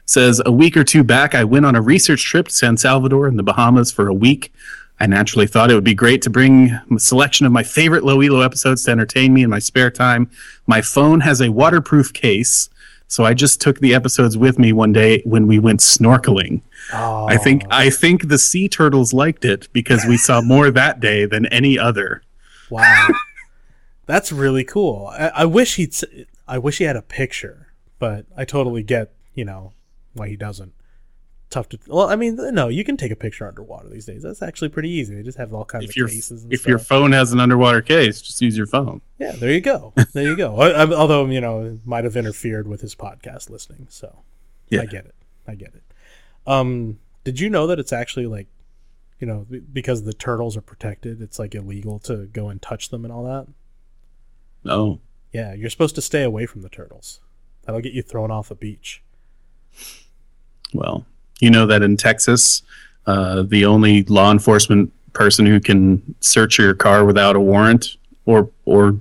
says a week or two back, I went on a research trip to San Salvador in the Bahamas for a week. I naturally thought it would be great to bring a selection of my favorite Low Elo episodes to entertain me in my spare time. My phone has a waterproof case, so I just took the episodes with me one day when we went snorkeling. Oh, I think oh. I think the sea turtles liked it because we saw more that day than any other. Wow, that's really cool. I, I wish he'd. I wish he had a picture, but I totally get you know why he doesn't. Tough to. Well, I mean, no, you can take a picture underwater these days. That's actually pretty easy. They just have all kinds If of your cases. And if stuff. your phone has an underwater case, just use your phone. yeah, there you go. There you go. I, I, although you know, it might have interfered with his podcast listening. So Yeah. I get it. I get it. Um, did you know that it's actually like, you know, because the turtles are protected, it's like illegal to go and touch them and all that. No. Yeah, you're supposed to stay away from the turtles. That'll get you thrown off a beach. Well, you know that in Texas, uh, the only law enforcement person who can search your car without a warrant or or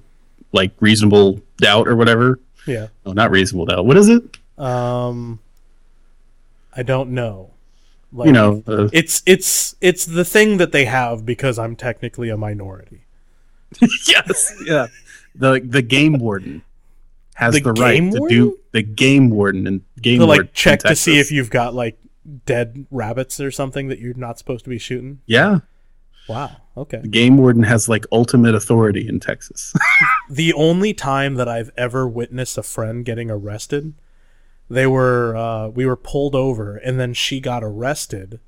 like reasonable doubt or whatever. Yeah. No, not reasonable doubt. What is it? Um, I don't know. Like, You know, uh, it's it's it's the thing that they have because I'm technically a minority. (laughs) yes, yeah. The the game warden has The the, right game to do the game warden and game To warden like check to see if you've got like dead rabbits or something that you're not supposed to be shooting. yeah. Wow. Okay. The game warden has like ultimate authority in Texas. (laughs) the only time that I've ever witnessed a friend getting arrested, they were uh, we were pulled over, and then she got arrested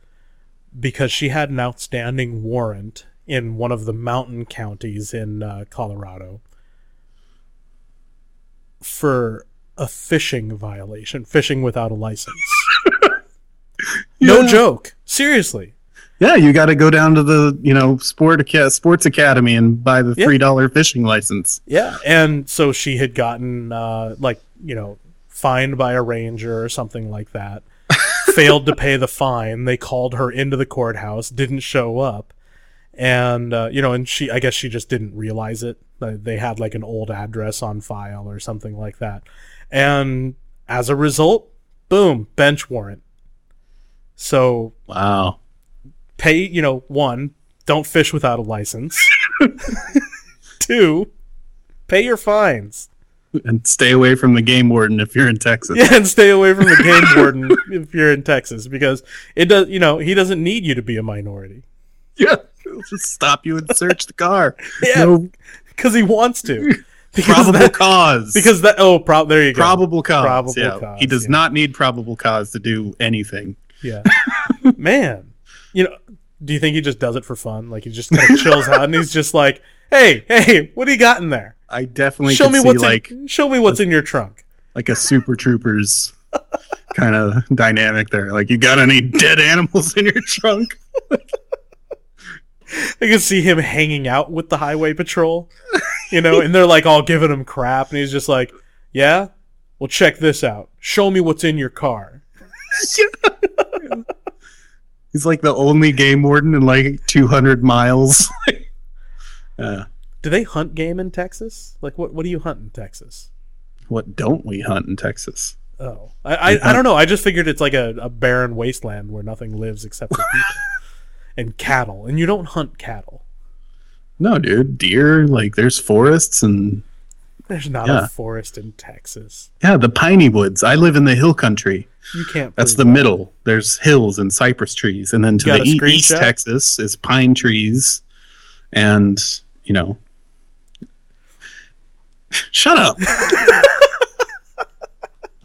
because she had an outstanding warrant in one of the mountain counties in uh, Colorado for a fishing violation, fishing without a license. (laughs) No Yeah. joke. Seriously. yeah, you got to go down to the you know sport sports academy and buy the three dollar fishing license. Yeah, and so she had gotten uh, like you know fined by a ranger or something like that. (laughs) failed to pay the fine. They called her into the courthouse, didn't show up, and uh, you know, and she I guess she just didn't realize it. Uh, They had like an old address on file or something like that, and as a result, boom, bench warrant. So Wow. pay you know one don't fish without a license (laughs) two pay your fines (laughs) and stay away from the game warden if you're in Texas. yeah and stay away from the (laughs) game warden if you're in texas because it does you know he doesn't need you to be a minority Yeah. He'll just stop you and search the car. (laughs) Yeah. No because he wants to because probable that, cause. because that oh prob there you go probable cause. Probable yeah. cause, he does yeah. not need probable cause to do anything. yeah man you know do you think he just does it for fun like he just kind of chills out and he's just like hey hey what do you got in there I definitely show me see what's like in, show me what's in your trunk like a Super Troopers kind of dynamic there. Like, you got any dead animals in your trunk? (laughs) I can see him hanging out with the highway patrol, you know, and they're like all giving him crap, and he's just like, "Yeah, well, check this out. Show me what's in your car." (laughs) He's like the only game warden in like 200 miles. (laughs) uh, Do they hunt game in Texas? Like, what what do you hunt in Texas? what don't we hunt in Texas? Oh, I I, I don't know. I just figured it's like a, a barren wasteland where nothing lives except for people (laughs) and cattle, and you don't hunt cattle. No, dude, deer. Like there's forests and There's not Yeah. a forest in Texas. yeah, the piney woods. I live in the hill country. You can't. That's the that. middle. There's hills and cypress trees, and then to the e- east? Texas is pine trees, and you know, shut up. (laughs)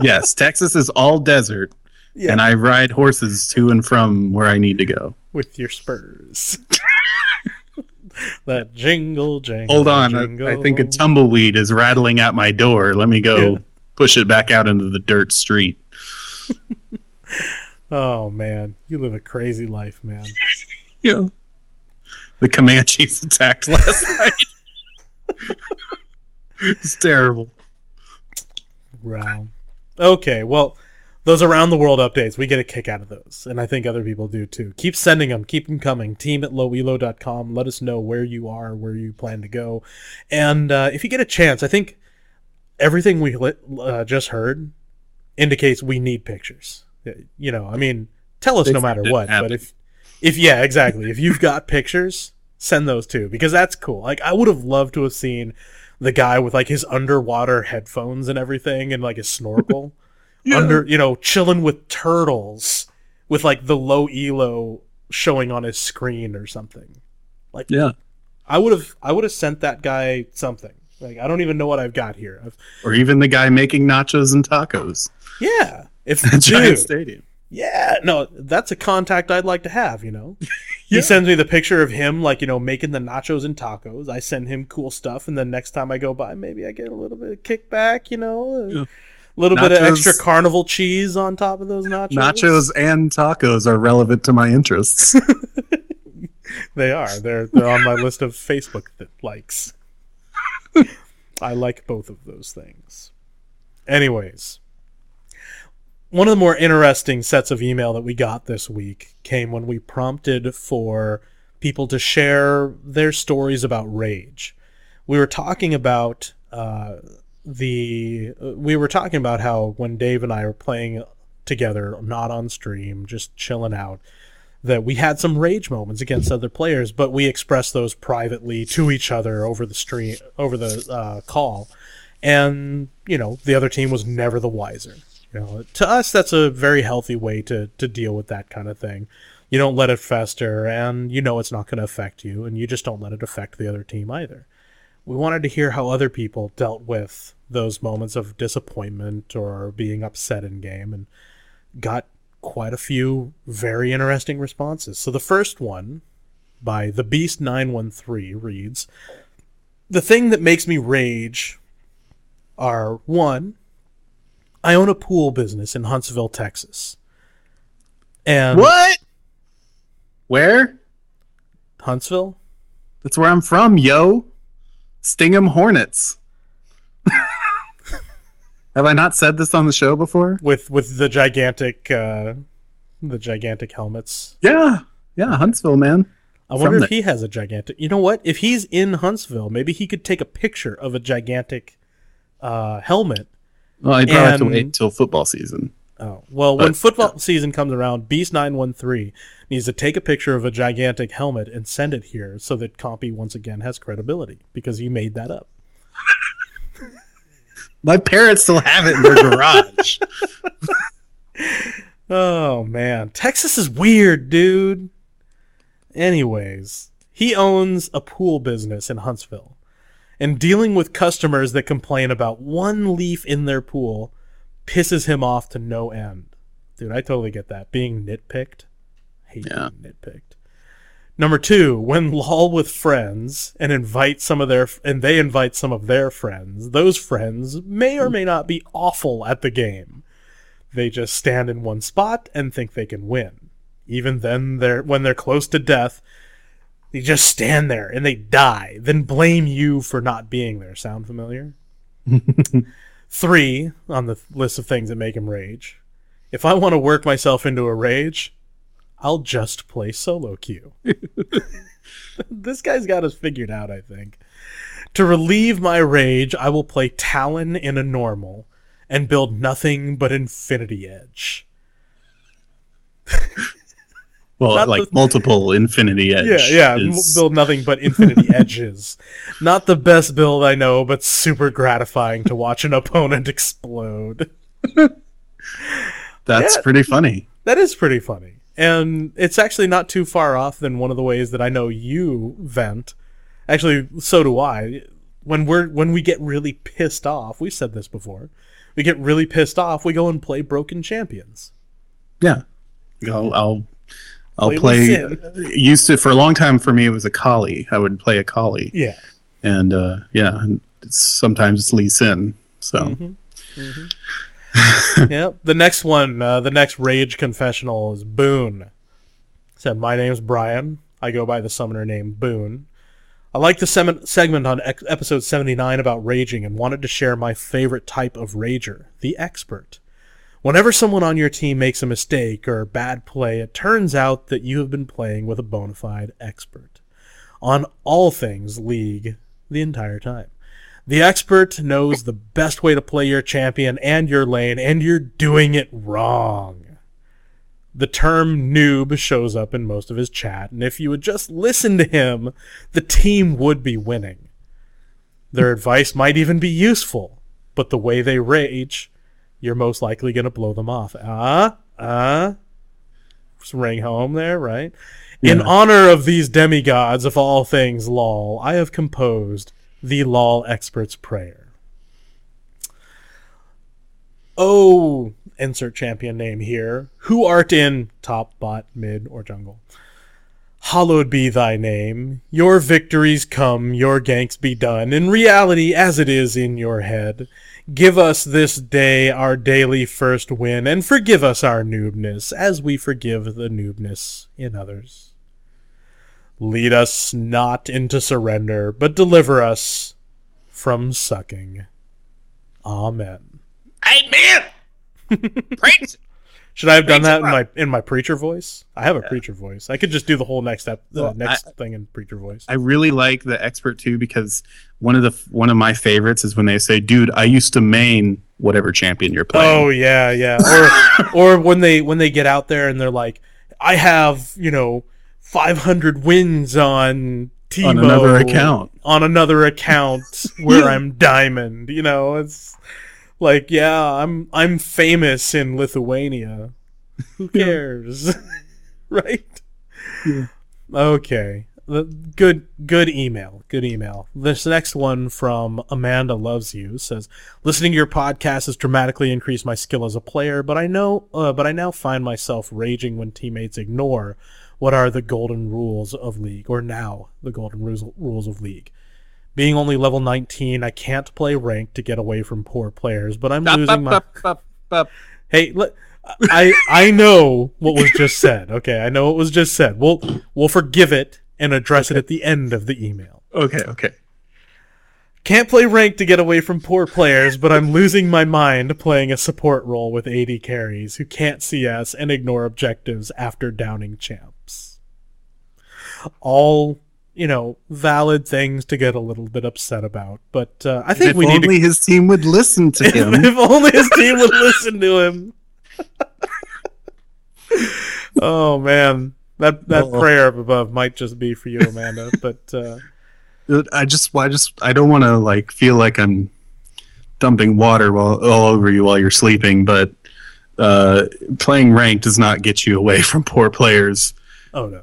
yes, Texas is all desert, Yeah. and I ride horses to and from where I need to go. with your spurs. (laughs) that jingle jangle. Hold on, I. I think a tumbleweed is rattling at my door. Let me go Yeah. push it back out into the dirt street. (laughs) Oh man, you live a crazy life, man. Yeah. The Comanches attacked last night. It's terrible. Wow. Okay, well, those around the world updates, we get a kick out of those, and I think other people do too. Keep sending them, keep them coming. Team at lowelo.com. Let us know where you are, where you plan to go, and uh, if you get a chance, I think everything we lit, uh, just heard indicates we need pictures. Uh, You know, I mean, tell us They no matter what, happen. but if if yeah, exactly. if you've got pictures, send those too because that's cool. Like I would have loved to have seen the guy with like his underwater headphones and everything and like his snorkel (laughs) under you know chilling with turtles with like the low elo showing on his screen or something. Like Yeah. I would have I would have sent that guy something. Like I don't even know what I've got here. I've, Or even the guy making nachos and tacos yeah. If (laughs) at Giant Stadium. Yeah, no, that's a contact I'd like to have, you know. (laughs) Yeah. He sends me the picture of him like, you know, making the nachos and tacos. I send him cool stuff and then next time I go by, maybe I get a little bit of kickback, you know, a little bit of extra carnival cheese on top of those nachos. Nachos and tacos are relevant to my interests. (laughs) They are. They're they're on my list of Facebook likes. (laughs) I like both of those things. Anyways, one of the more interesting sets of email that we got this week came when we prompted for people to share their stories about rage. We were talking about uh, the we were talking about how when Dave and I were playing together, not on stream, just chilling out, that we had some rage moments against other players, but we expressed those privately to each other over the stream, over the uh, call, and you know the other team was never the wiser. You know, to us, that's a very healthy way to to deal with that kind of thing. You don't let it fester, and you know it's not going to affect you, and you just don't let it affect the other team either. We wanted to hear how other people dealt with those moments of disappointment or being upset in game, and got quite a few very interesting responses. So the first one by the Beast 913 reads The thing that makes me rage are one, I own a pool business in Huntsville, Texas. And what? Where? Huntsville? That's where I'm from, yo. Stingham Hornets. (laughs) Have I not said this on the show before? With with the gigantic uh the gigantic helmets. Yeah. Yeah, Huntsville, man. I wonder From if the- he has a gigantic. You know what? If he's in Huntsville, maybe he could take a picture of a gigantic uh, helmet Well, I'd probably have to wait until football season. Oh well, when But- uh, football season comes around, Beast nine one three needs to take a picture of a gigantic helmet and send it here so that Compy once again has credibility because he made that up. (laughs) My parents still have it in their garage. (laughs) Oh man, Texas is weird, dude. Anyways, he owns a pool business in Huntsville, and dealing with customers that complain about one leaf in their pool pisses him off to no end. Dude, I totally get that. Being nitpicked, hate Yeah. being nitpicked. Number two, when (laughs) lol with friends and invite some of their and they invite some of their friends, those friends may or may not be awful at the game. They just stand in one spot and think they can win. Even then, they're when they're close to death, they just stand there and they die, then blame you for not being there. Sound familiar? (laughs) Three on the list of things that make him rage. If I want to work myself into a rage, I'll just play solo queue. (laughs) this guy's got us figured out, I think. To relieve my rage, I will play Talon in a normal and build nothing but Infinity Edge. Well, Not like the- multiple Infinity Edge. Yeah, yeah. is- Build nothing but infinity (laughs) edges. Not the best build I know, but super gratifying to watch an opponent (laughs) explode. that's yeah. pretty funny. That is pretty funny. And it's actually not too far off than one of the ways that I know you vent. Actually, so do I. When we're when we get really pissed off, we said this before. We get really pissed off, we go and play Broken Champions. Yeah, I'll I'll, I'll Play. Used to for a long time for me it was Akali. I would play Akali, Yeah. and uh, yeah, and it's, sometimes it's Lee Sin. So Mm-hmm. (laughs) yep. The next one, uh, the next rage confessional is Boone. Said, "My name's Brian. I go by the summoner name Boone. I like the sem- segment on ex- episode 79 about raging and wanted to share my favorite type of rager, the expert. Whenever someone on your team makes a mistake or a bad play, it turns out that you have been playing with a bona fide expert on all things League the entire time. The expert knows the best way to play your champion and your lane, and you're doing it wrong. The term noob shows up in most of his chat, and if you would just listen to him, the team would be winning. Their advice might even be useful, but the way they rage, you're most likely going to blow them off. Ah, uh, uh, ring home there, right? In honor of these demigods of all things LOL, I have composed the LOL Expert's Prayer. Oh, insert champion name here. Who art in top, bot, mid, or jungle? Hallowed be thy name. Your victories come, your ganks be done. In reality, as it is in your head. Give us this day our daily first win, and forgive us our noobness, as we forgive the noobness in others. Lead us not into surrender, but deliver us from sucking. Amen. Amen. (laughs) Praise! Should I have done that in my in my preacher voice? I have a preacher voice. I could just do the whole next ep- the Well, next thing in preacher voice. I really like the expert too because one of the one of my favorites is when they say, "Dude, I used to main whatever champion you're playing." Oh yeah, yeah. Or (laughs) or when they when they get out there and they're like, I have you know 500 wins on Tebow On another account. on another account (laughs) where I'm diamond. You know, it's like yeah, I'm I'm famous in Lithuania. Who cares, (laughs) right? yeah. Okay. The- Good, good email. Good email. This next one from Amanda Loves You says, "Listening to your podcast has dramatically increased my skill as a player, but I know, uh, but I now find myself raging when teammates ignore what are the golden rules of League, or now the golden rules rules of League. Being only level 19, I can't play rank to get away from poor players, but I'm losing my." Hey, let, I I know what was just said. Okay, I know what was just said. We'll we'll forgive it and address it at the end of the email. Okay, okay. Can't play rank to get away from poor players, but I'm losing my mind playing a support role with AD carries who can't CS and ignore objectives after downing champs. All you know, valid things to get a little bit upset about, but uh, I think if we need to only his team would listen to (laughs) him. if only his team would listen to him. (laughs) oh man, that that Uh-oh. prayer up above might just be for you, Amanda. (laughs) But uh, I just, I just, I don't want to like feel like I'm dumping water while all over you while you're sleeping. But uh, playing ranked does not get you away from poor players oh no,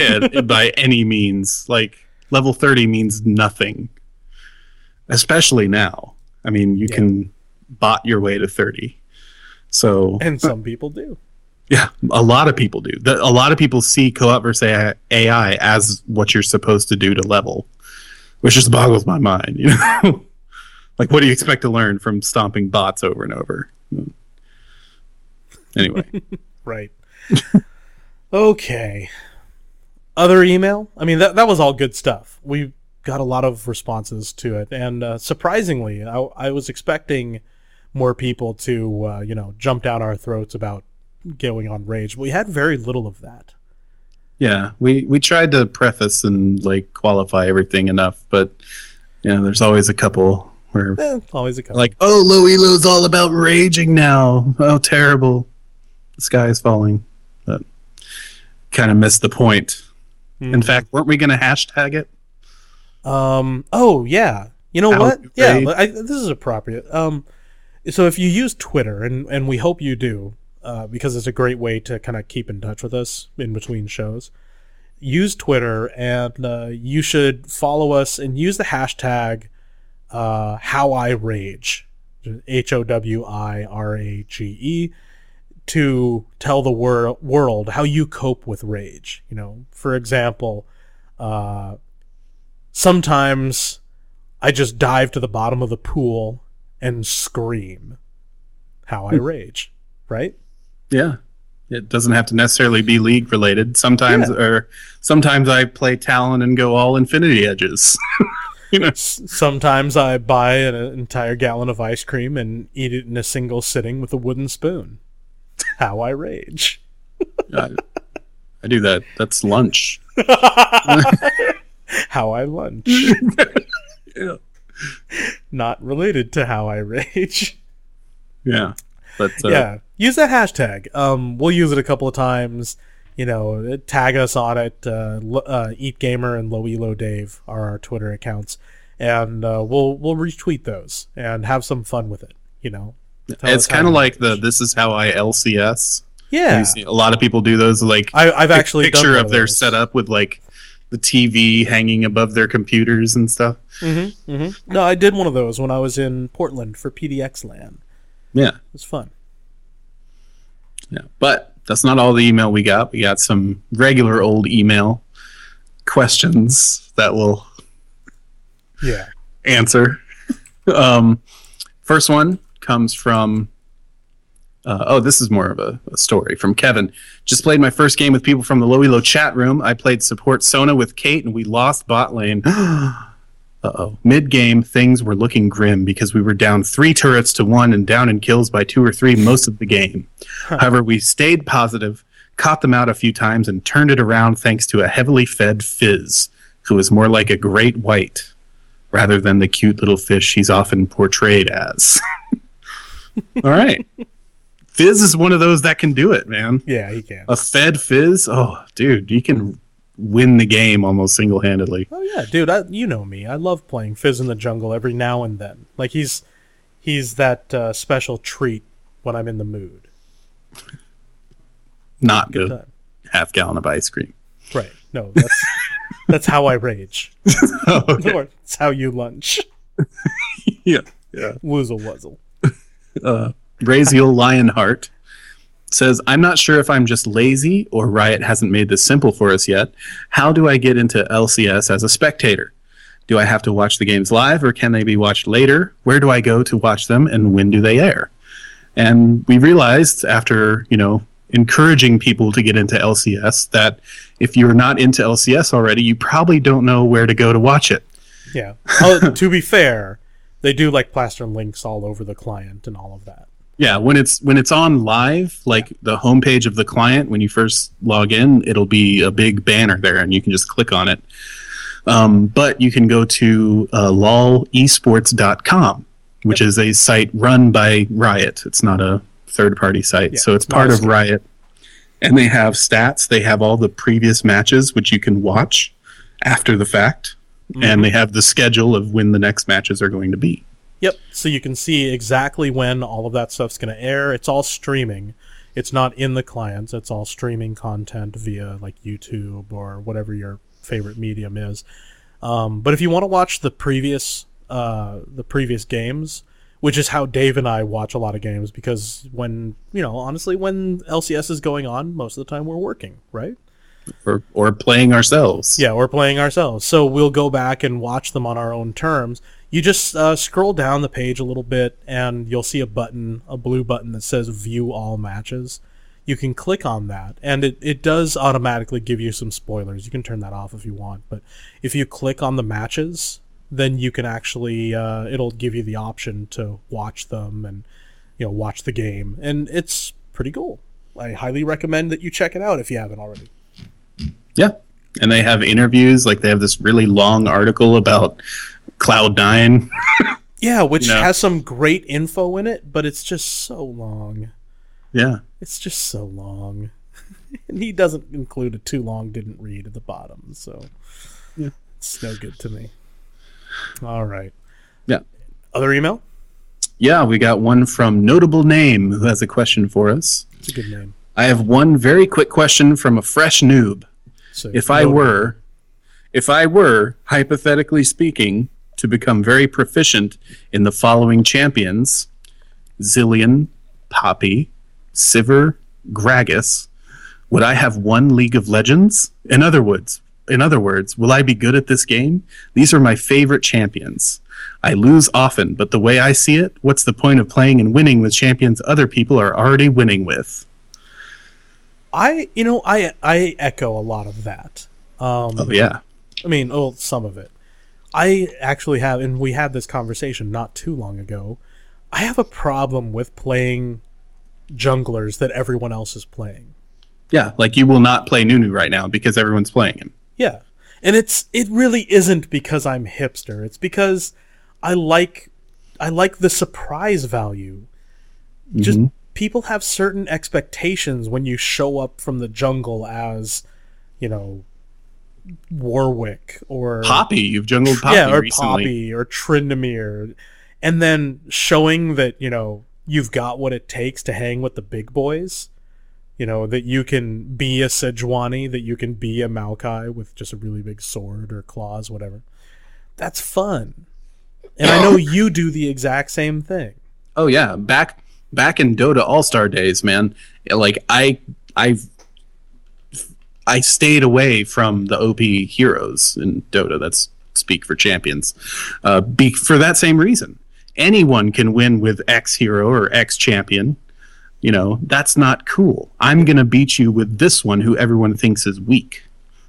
eh, by any means. Like level thirty means nothing, especially now. I mean, you Yeah. can bot your way to thirty. So and some people do. Yeah, a lot of people do. A lot of people see co-op versus AI as what you're supposed to do to level, which just boggles my mind. (laughs) You know, like what do you expect to learn from stomping bots over and over? Anyway, (laughs) Right. (laughs) okay. Other email? I mean, that that was all good stuff. We got a lot of responses to it, and uh, surprisingly, I, I was expecting more people to, uh, you know, jump down our throats about going on rage. We had very little of that. yeah, we we tried to preface and like qualify everything enough, but you know, there's always a couple where Eh, always a couple. like, oh, low elo's all about raging now. Oh, terrible. The sky is falling. But kind of missed the point. Hmm. In fact, weren't we going to hashtag it? Um. Oh yeah. You know How what? Yeah. I, this is appropriate. Um. So if you use Twitter, and and we hope you do, uh, because it's a great way to kind of keep in touch with us in between shows. Use Twitter, and uh, you should follow us and use the hashtag uh, How I Rage, H O W I R A G E, to tell the wor- world how you cope with rage. You know, for example, uh, sometimes I just dive to the bottom of the pool and scream how I rage, right? Yeah. It doesn't have to necessarily be league related. Sometimes, Yeah. or sometimes I play Talon and go all Infinity Edges. (laughs) you know, Sometimes I buy an entire gallon of ice cream and eat it in a single sitting with a wooden spoon. How I rage. I, I do that. That's lunch. (laughs) How I lunch. (laughs) Yeah. Not related to how I rage. Yeah. But uh, yeah, use that hashtag. Um, we'll use it a couple of times. You know, tag us on it. Uh, uh, Eat Gamer and Low Elo Dave are our Twitter accounts, and uh, we'll we'll retweet those and have some fun with it. You know, it's kind of like the this is how I LCS. yeah. A lot of people do those like I, I've actually done picture one of their setup with like the TV hanging above their computers and stuff. Mm-hmm, mm-hmm. No, I did one of those when I was in Portland for PDXLAN. Yeah. It was fun. Yeah. But that's not all the email we got. We got some regular old email questions that will Yeah. answer. (laughs) um, first one comes from. Uh, oh, this is more of a, a story from Kevin. Just played my first game with people from the Low Elo chat room. I played support Sona with Kate, and we lost bot lane. (gasps) uh oh. Mid game, things were looking grim because we were down three turrets to one and down in kills by two or three most of the game. However, we stayed positive, caught them out a few times, and turned it around thanks to a heavily fed Fizz, who is more like a great white rather than the cute little fish he's often portrayed as. (laughs) All right. Fizz is one of those that can do it, man. Yeah, he can. A fed Fizz, oh, dude, you can win the game almost single handedly. Oh yeah, dude, I, you know me. I love playing Fizz in the jungle every now and then. Like he's he's that uh, special treat when I'm in the mood. Not Good good. Half gallon of ice cream. Right. No, that's (laughs) that's how I rage. (laughs) okay. (laughs) Or it's how you lunch. Yeah. Yeah. Woozle wuzzle. Uh, Braziel Lionheart says, I'm not sure if I'm just lazy or Riot hasn't made this simple for us yet. How do I get into LCS as a spectator? Do I have to watch the games live or can they be watched later? Where do I go to watch them and when do they air? And we realized after, you know, encouraging people to get into LCS that if you're not into LCS already, you probably don't know where to go to watch it. Yeah. Oh, to be fair, they do like plaster links all over the client and all of that. Yeah, when it's when it's on live, like the homepage of the client, when you first log in, it'll be a big banner there, and you can just click on it. Um, but you can go to uh, lolesports.com, which is a site run by Riot. It's not a third party site, Yeah, so it's part of. Riot. And they have stats. They have all the previous matches, which you can watch after the fact, And they have the schedule of when the next matches are going to be. Yep. So you can see exactly when all of that stuff's going to air. It's all streaming. It's not in the clients. It's all streaming content via like YouTube or whatever your favorite medium is. Um, but if you want to watch the previous uh, the previous games, which is how Dave and I watch a lot of games, because when you know honestly when LCS is going on, most of the time we're working, right? Or, or playing ourselves. Yeah, we're playing ourselves. So we'll go back and watch them on our own terms. You just uh, scroll down the page a little bit and you'll see a button, a blue button that says view all matches. You can click on that and it, it does automatically give you some spoilers. You can turn that off if you want. But if you click on the matches, then you can actually, uh, it'll give you the option to watch them and, you know, watch the game. And it's pretty cool. I highly recommend that you check it out if you haven't already. Yeah. And they have interviews, like they have this really long article about Cloud9. (laughs) Yeah, which You know? has some great info in it, but it's just so long. Yeah. It's just so long. (laughs) and he doesn't include a too long didn't read at the bottom, so Yeah. it's no good to me. All right. Yeah. Other email? Yeah, we got one from Notable Name who has a question for us. It's a good name. I have one very quick question from a fresh noob. So If I were, if I were, hypothetically speaking, to become very proficient in the following champions Zilean, Poppy, Sivir, Gragas, would I have one League of Legends? In other words, in other words, will I be good at this game? These are my favorite champions. I lose often, but the way I see it, what's the point of playing and winning with champions other people are already winning with? I you know I I echo a lot of that. Um, Oh yeah. I mean, oh, some of it. I actually have, and we had this conversation not too long ago. I have a problem with playing junglers that everyone else is playing. Yeah, like you will not play Nunu right now because everyone's playing him. Yeah. And it's it really isn't because I'm hipster. It's because I like I like the surprise value. Just people have certain expectations when you show up from the jungle as, you know, Warwick or Poppy, you've jungled Poppy yeah, or recently. Poppy or Tryndamere, and then showing that you know you've got what it takes to hang with the big boys. You know that you can be a Sejuani, that you can be a Maokai with just a really big sword or claws, whatever. That's fun, and I know (laughs) you do the exact same thing. Oh yeah, back back in Dota All Star days, man. Like I I I stayed away from the OP heroes in Dota. That's speak for champions. Uh, be, for that same reason, anyone can win with X hero or X champion. You know that's not cool. I'm gonna beat you with this one who everyone thinks is weak.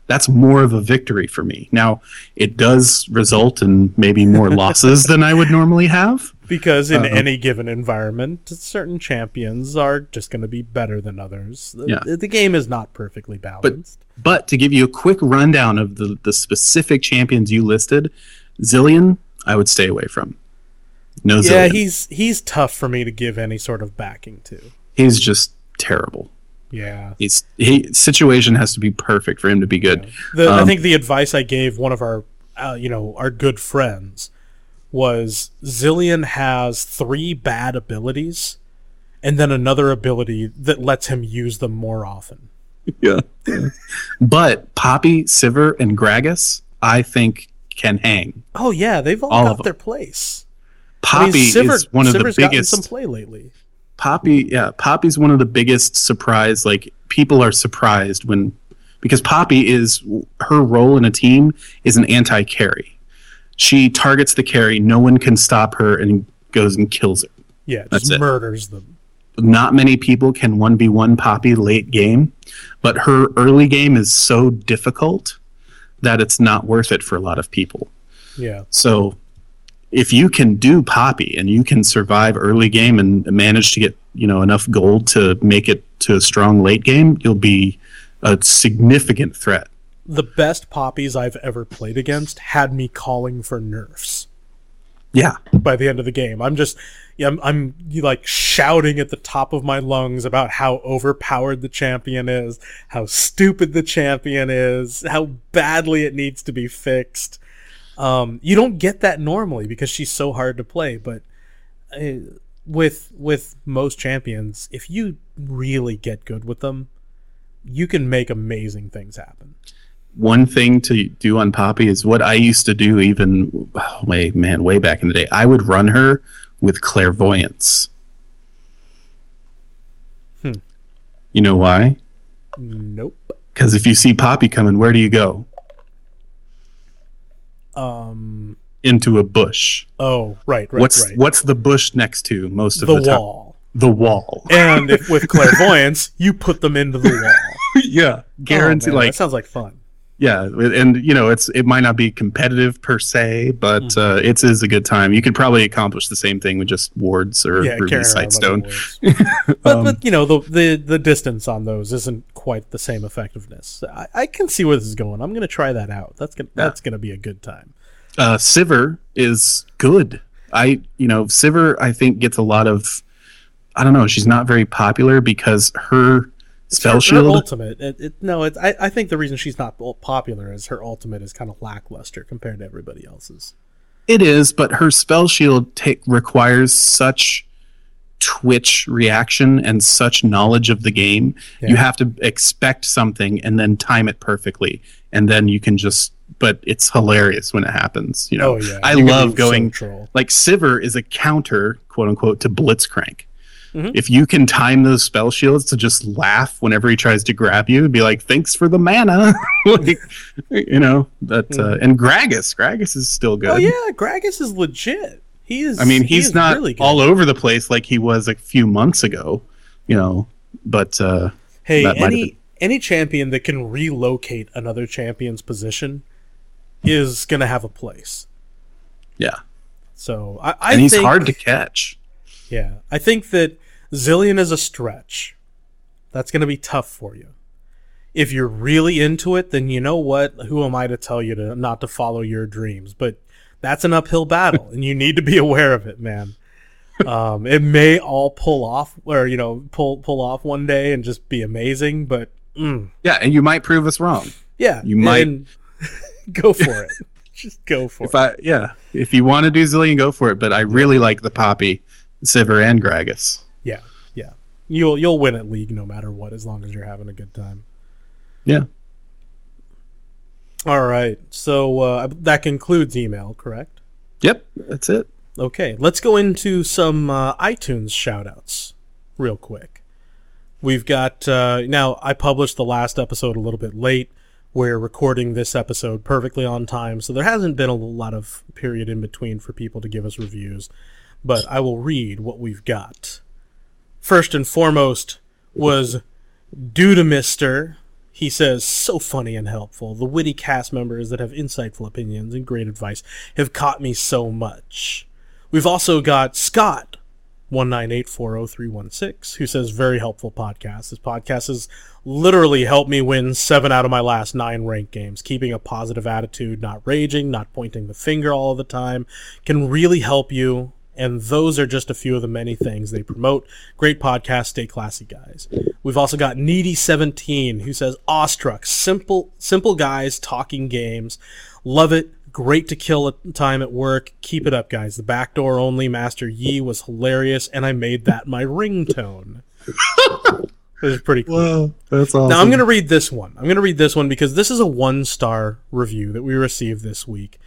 That's more of a victory for me. Now, it does result in maybe more (laughs) losses than I would normally have. Because in Uh-oh. any given environment, certain champions are just going to be better than others. The, Yeah. the game is not perfectly balanced. But to give you a quick rundown of the, the specific champions you listed, Zilean, I would stay away from. No yeah, Zilean. he's he's tough for me to give any sort of backing to. He's just terrible. Yeah. He's he situation has to be perfect for him to be good. The, I Um, think the advice I gave one of our, uh, you know, our good friends was Zilean has three bad abilities, and then another ability that lets him use them more often. Yeah. but Poppy, Sivir, and Gragas, I think can hang. Oh yeah, they've all, All got their place. Poppy I mean, Sivir, is one of Sivir's the biggest some play lately. Poppy, yeah, Poppy's one of the biggest surprise. Like people are surprised when because Poppy is her role in a team is an anti-carry. She targets the carry. No one can stop her and goes and kills her. Yeah, That's just it. murders them. Not many people can one v one Poppy late game, but her early game is so difficult that it's not worth it for a lot of people. Yeah, So if you can do Poppy and you can survive early game and manage to get you know enough gold to make it to a strong late game, you'll be a significant threat. The best poppies I've ever played against had me calling for nerfs. Yeah, by the end of the game. I'm just, yeah, I'm, I'm like shouting at the top of my lungs about how overpowered the champion is, how stupid the champion is, how badly it needs to be fixed. Um, you don't get that normally because she's so hard to play, but uh, with with most champions, if you really get good with them, you can make amazing things happen. One thing to do on Poppy is what I used to do. Even oh, way man, way back in the day, I would run her with clairvoyance. Hmm. You know why? Nope. Because if you see Poppy coming, where do you go? Um. Into a bush. Oh, right, right, what's right. what's the bush next to most of the the, time? wall. The wall. and if with (laughs) clairvoyance, you put them into the wall. (laughs) yeah, guarantee. Oh, man, like that sounds like fun. Yeah, and you know it's it might not be competitive per se, but Mm-hmm. uh, it is a good time. You could probably accomplish the same thing with just wards or Yeah, ruby sightstone. like a word. but, Um, but you know the, the the distance on those isn't quite the same effectiveness. I, I can see where this is going. I'm going to try that out. That's gonna that's going to be a good time. uh, Sivir is good. I, you know, Sivir, I think gets a lot of, I don't know, she's not very popular because her Spell her, her shield. ultimate. It, it, no, it, I, I think the reason she's not popular is her ultimate is kind of lackluster compared to everybody else's. It is, but her spell shield ta- requires such twitch reaction and such knowledge of the game. Yeah. You have to expect something and then time it perfectly, and then you can just. But it's hilarious when it happens. You know, Oh, yeah. I You love going like Sivir is a counter, quote unquote, to Blitzcrank. Mhm. If you can time those spell shields to just laugh whenever he tries to grab you and be like, "Thanks for the mana," (laughs) like, you know that. Uh, and Gragas, Gragas is still good. Oh yeah, Gragas is legit. He is. I mean, he he's is not really all over the place like he was a few months ago, you know. But uh, Hey, that any any champion that can relocate another champion's position is gonna have a place. yeah, So I, I and he's think, hard to catch. Yeah, I think that Zilean is a stretch. That's gonna be tough for you. If you're really into it, then you know what? Who am I to tell you to not to follow your dreams? But that's an uphill battle, and you need to be (laughs) aware of it, man. Um, it may all pull off, or you know, pull pull off one day and just be amazing. But mm, Yeah, and you might prove us wrong. yeah, You might- (laughs) go for it. (laughs) Just go for If it. I yeah, if you want to do Zilean, go for it. But I really like the Poppy, Sivir, and Gragas. You'll you'll win at league no matter what, as long as you're having a good time. Yeah, All right. So uh, that concludes email, correct? yep, that's it. Okay, let's go into some uh, iTunes shoutouts real quick. We've got uh, now. I published the last episode a little bit late. We're recording this episode perfectly on time, so there hasn't been a lot of period in between for people to give us reviews. But I will read what we've got. First and foremost was Dudamister. He says, so funny and helpful. The witty cast members that have insightful opinions and great advice have caught me so much. We've also got Scott, 1984036, who says, very helpful podcast. This podcast has literally helped me win seven out of my last nine ranked games. Keeping a positive attitude, not raging, not pointing the finger all the time, can really help you. And those are just a few of the many things they promote. Great podcast, stay classy, guys. We've also got Needy17, who says, awestruck, simple, simple guys talking games. Love it. Great to kill time at work. Keep it up, guys. The backdoor only Master Yi was hilarious, and I made that my ringtone. (laughs) it was pretty cool. Whoa, that's awesome. Now I'm going to read this one. I'm going to read this one because this is a one star review that we received this week.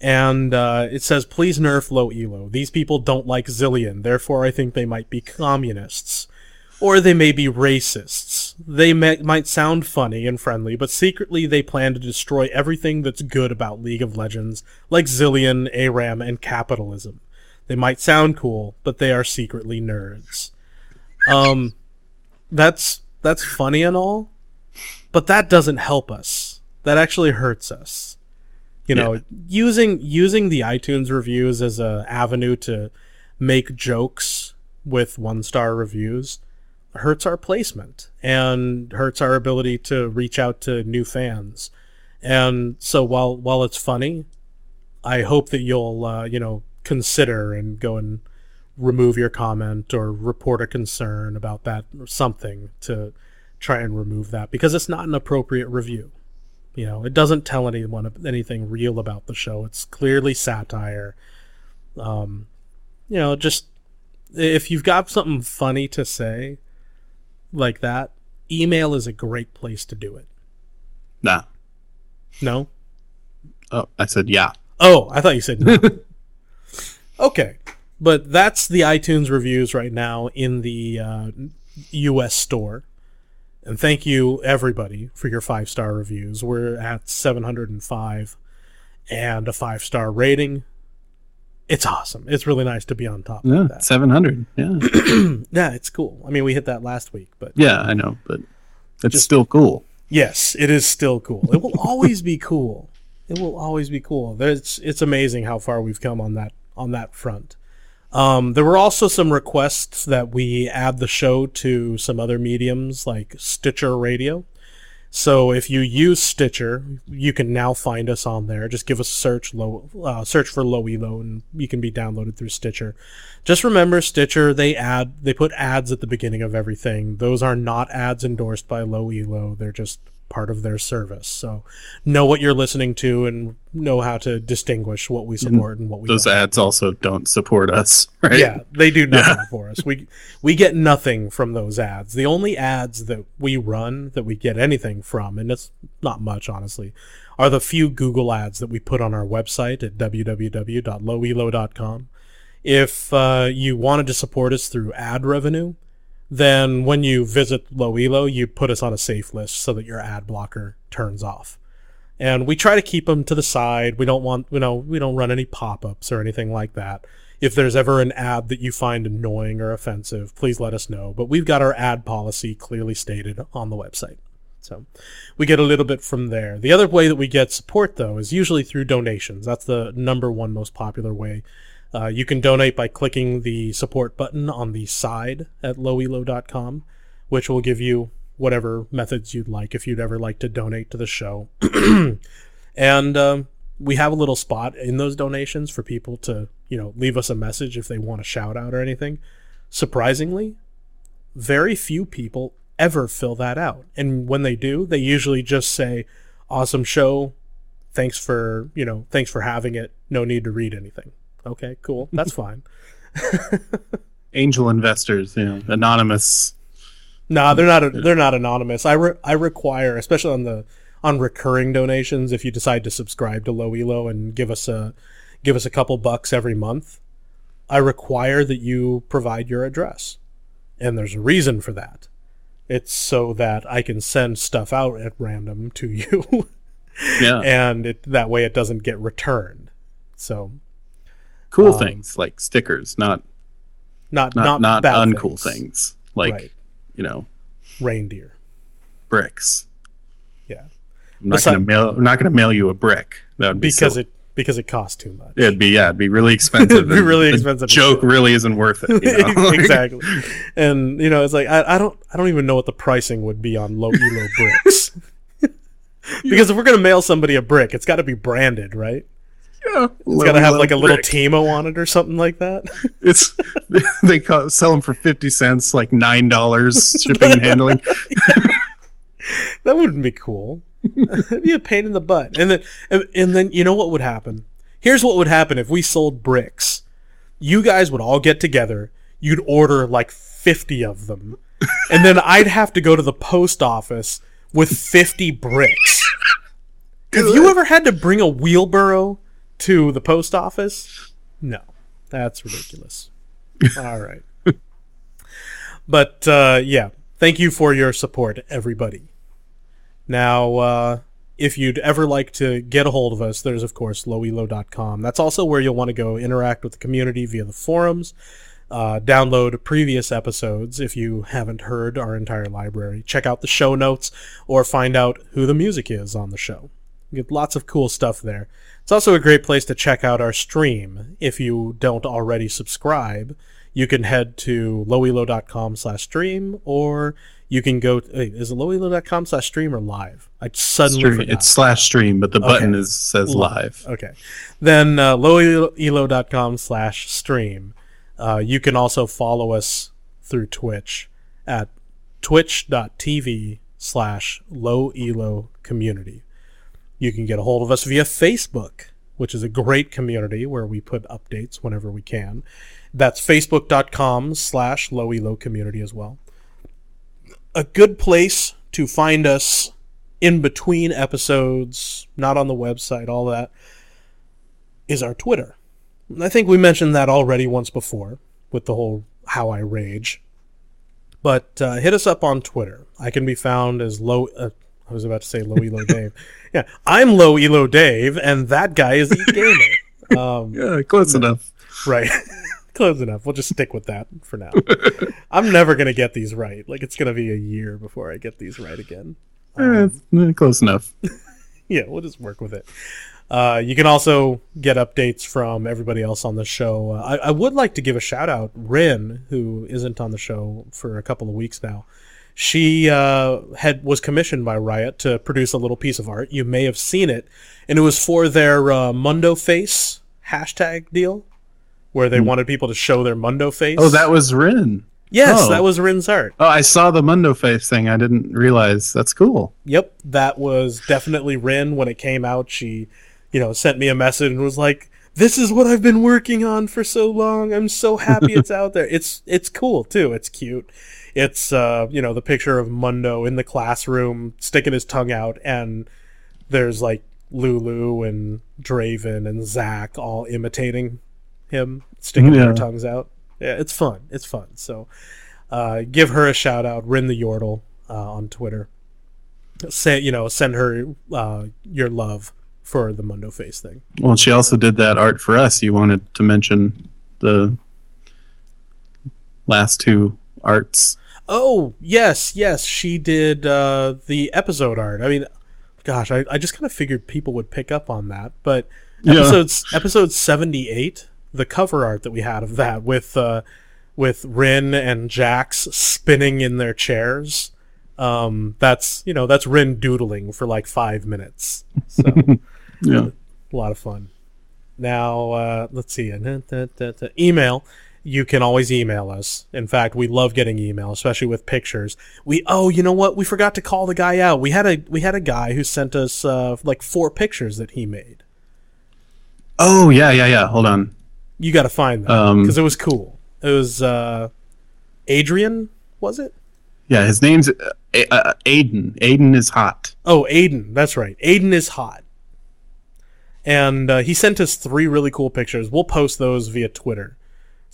And uh, it says, please nerf low elo. These people don't like Zilean, therefore I think they might be communists. Or they may be racists. They may, might sound funny and friendly, but secretly they plan to destroy everything that's good about League of Legends, like Zilean, ARAM, and capitalism. They might sound cool, but they are secretly nerds. Um, that's that's funny and all, but that doesn't help us. That actually hurts us. You know, using using the iTunes reviews as a avenue to make jokes with one star reviews hurts our placement and hurts our ability to reach out to new fans. And so while while it's funny, I hope that you'll uh, you know consider and go and remove your comment or report a concern about that or something to try and remove that because it's not an appropriate review. You know, it doesn't tell anyone anything real about the show. It's clearly satire. Um, you know, just if you've got something funny to say like that, email is a great place to do it. nah. No? Oh, I said yeah. Oh, I thought you said no. (laughs) okay. But that's the iTunes reviews right now in the uh, US store. And thank you, everybody, for your five star reviews. We're at 705 and a five star rating. It's awesome. It's really nice to be on top Yeah, of that. seven hundred. Yeah, (clears throat) Yeah, it's cool. I mean, we hit that last week, but yeah, I know, but it's Just- still cool. Yes, it is still cool. It will always be cool. It will always be cool. There's, it's amazing how far we've come on that on that front. Um, there were also some requests that we add the show to some other mediums like Stitcher Radio. So if you use Stitcher, you can now find us on there. Just give us a search low uh, search for Low Elo, and you can be downloaded through Stitcher. Just remember, Stitcher they add they put ads at the beginning of everything. Those are not ads endorsed by Low Elo. They're just part of their service. So know what you're listening to and know how to distinguish what we support and what we Those don't. ads also don't support us, (laughs) right? Yeah, they do nothing for us. We we get nothing from those ads. The only ads that we run that we get anything from, and it's not much honestly, are the few Google ads that we put on our website at www.lowelo.com. If uh, you wanted to support us through ad revenue, then when you visit Low Elo, you put us on a safe list so that your ad blocker turns off. And we try to keep them to the side. We don't want, you know, we don't run any pop-ups or anything like that. If there's ever an ad that you find annoying or offensive, please let us know. But we've got our ad policy clearly stated on the website. So we get a little bit from there. The other way that we get support, though, is usually through donations. That's the number one most popular way. Uh, you can donate by clicking the support button on the side at lowelo.com, which will give you whatever methods you'd like if you'd ever like to donate to the show. (clears throat) and um, we have a little spot in those donations for people to, you know, leave us a message if they want a shout out or anything. Surprisingly, very few people ever fill that out. And when they do, they usually just say, awesome show. Thanks for, you know, thanks for having it. No need to read anything. Okay, cool. That's (laughs) fine. Angel investors, you know, anonymous. Nah, they're not. They're not anonymous. I re- I require, especially on the on recurring donations, if you decide to subscribe to Low Elo and give us a give us a couple bucks every month, I require that you provide your address, and there's a reason for that. It's so that I can send stuff out at random to you, (laughs) Yeah. and it that way it doesn't get returned. So cool um, things like stickers, not not not not, not, uncool things. Like, right? you know, Reindeer. bricks. Yeah, I'm not gonna mail I'm not gonna mail you a brick. That would be because silly. it because it costs too much. It'd be yeah, it'd be really (laughs) expensive. It'd be really expensive Joke really isn't worth it. You (laughs) know? (laughs) exactly. And you know, it's like I, I don't I don't even know what the pricing would be on low elo bricks. because if we're gonna mail somebody a brick, it's got to be branded, right? Yeah, It's got to have like a little Teemo on it or something like that. (laughs) It's (laughs) they call, sell them for fifty cents, like nine dollars (laughs) shipping and handling. that wouldn't be cool. It'd be a pain in the butt. And then and, and then you know what would happen? Here's what would happen if we sold bricks. You guys would all get together. You'd order like 50 of them. And then I'd have to go to the post office with 50 bricks. Have you ever had to bring a wheelbarrow to the post office? No. That's ridiculous. (laughs) All right. But uh, yeah, thank you for your support, everybody. Now, uh, if you'd ever like to get a hold of us, there's of course lowelo.com. That's also where you'll want to go interact with the community via the forums, uh, download previous episodes if you haven't heard our entire library, check out the show notes, or find out who the music is on the show. You get lots of cool stuff there. It's also a great place to check out our stream. If you don't already subscribe, you can head to lowelo.com slash stream, or you can go. Wait, is it lowelo.com slash stream or live? I suddenly Stream- forgot. it's slash stream, but the button Okay. is says live. Okay. Then uh, lowelo.com slash stream. Uh, you can also follow us through Twitch at twitch.tv slash low elo community. You can get a hold of us via Facebook, which is a great community where we put updates whenever we can. That's facebook.com slash low community as well. A good place to find us in between episodes, not on the website, all that, is our Twitter. I think we mentioned that already once before with the whole how I rage. But uh, hit us up on Twitter. I can be found as low. Uh, I was about to say low elo Dave. (laughs) Yeah, I'm low elo Dave, and that guy is E gamer. (laughs) Um, Yeah, close enough. right. (laughs) Close enough. We'll just stick with that for now. I'm never gonna get these right. Like it's gonna be a year before I get these right again. Eh, eh, close enough. yeah, we'll just work with it. Uh, you can also get updates from everybody else on the show. Uh, I, I would like to give a shout out, Rin, who isn't on the show for a couple of weeks now. She uh, had was commissioned by Riot to produce a little piece of art. You may have seen it, and it was for their uh, Mundo Face hashtag deal, where they wanted people to show their Mundo Face. Oh, that was Rin. yes, oh. that was Rin's art. Oh, I saw the Mundo face thing. I didn't realize. That's cool. Yep, that was definitely Rin when it came out. She, you know, sent me a message and was like, "This is what I've been working on for so long. I'm so happy (laughs) it's out there. It's it's cool too. It's cute. It's uh, you know, the picture of Mundo in the classroom sticking his tongue out and there's like Lulu and Draven and Zac all imitating him, sticking Yeah. their tongues out. Yeah, it's fun. It's fun. So uh, give her a shout out, Rin the Yordle, uh, on Twitter. Say you know, send her uh, your love for the Mundo Face thing. Well, she also did that art for us. You wanted to mention the last two arts. Oh yes, yes, she did uh, the episode art. I mean, gosh, I, I just kind of figured people would pick up on that, but Yeah. episode seventy eight, the cover art that we had of that with uh, with Rin and Jax spinning in their chairs. Um, that's you know that's Rin doodling for like five minutes. So. (laughs) Yeah. a lot of fun. Now, uh, let's see. Email. You can always email us. In fact, we love getting email, especially with pictures. We oh, you know what? We forgot to call the guy out. We had a we had a guy who sent us uh, like four pictures that he made. Oh yeah, yeah, yeah. Hold on. You got to find them Um, because it was cool. It was uh, Adrian, was it? Yeah, his name's uh, A- uh, Aiden. Aiden is hot. Oh, Aiden. That's right. Aiden is hot. And uh, he sent us three really cool pictures. We'll post those via Twitter.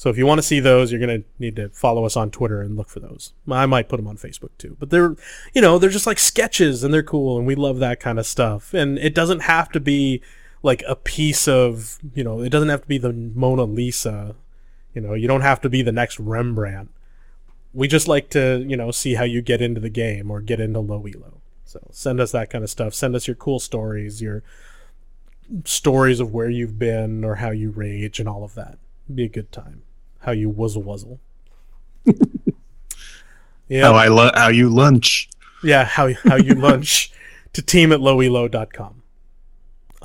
So if you want to see those, you're going to need to follow us on Twitter and look for those. I might put them on Facebook too. But they're, you know, they're just like sketches and they're cool and we love that kind of stuff. And it doesn't have to be like a piece of, you know, it doesn't have to be the Mona Lisa. You know, you don't have to be the next Rembrandt. We just like to, you know, see how you get into the game or get into low elo. So send us that kind of stuff. Send us your cool stories, your stories of where you've been or how you rage and all of that. Be a good time. How you wuzzle wuzzle. (laughs) yeah. How I lo- how you lunch. Yeah, how how you (laughs) lunch to team at lowelo.com.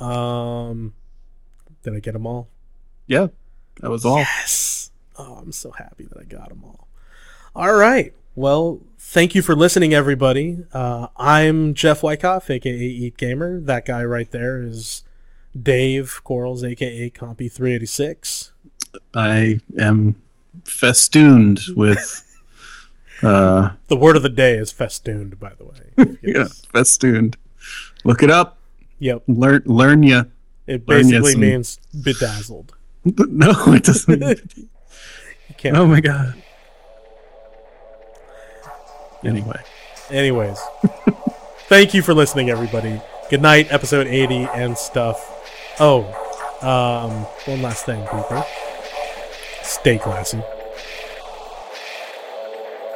Um did I get them all? Yeah, that was all. Yes. Oh, I'm so happy that I got them all. All right. Well, thank you for listening, everybody. Uh, I'm Jeff Wyckoff, aka Eat Gamer. That guy right there is Dave Quarles, aka Compy386. I am festooned with. Uh, The word of the day is festooned, by the way. (laughs) yeah, festooned. Look it up. Yep. Learn, learn ya. It basically some- means bedazzled. (laughs) No, it doesn't. (laughs) You can't. oh my god. Anyway, Anyways, thank you for listening, everybody. Good night, episode 80 and stuff. Oh, um, one last thing, people. Stay classy.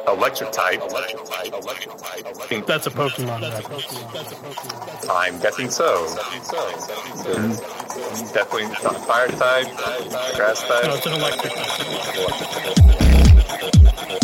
Electric type. Electric type. Electric type. That's a Pokemon reference. I'm guessing so. Mm-hmm. Definitely not fire type, grass type. No, it's an electric. Definitely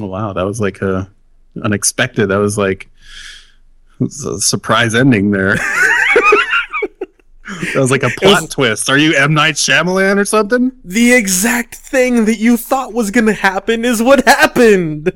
Oh, wow, that was like a unexpected. That was like was a surprise ending there. (laughs) that was like a plot was- twist. Are you M Night Shyamalan or something? The exact thing that you thought was gonna happen is what happened.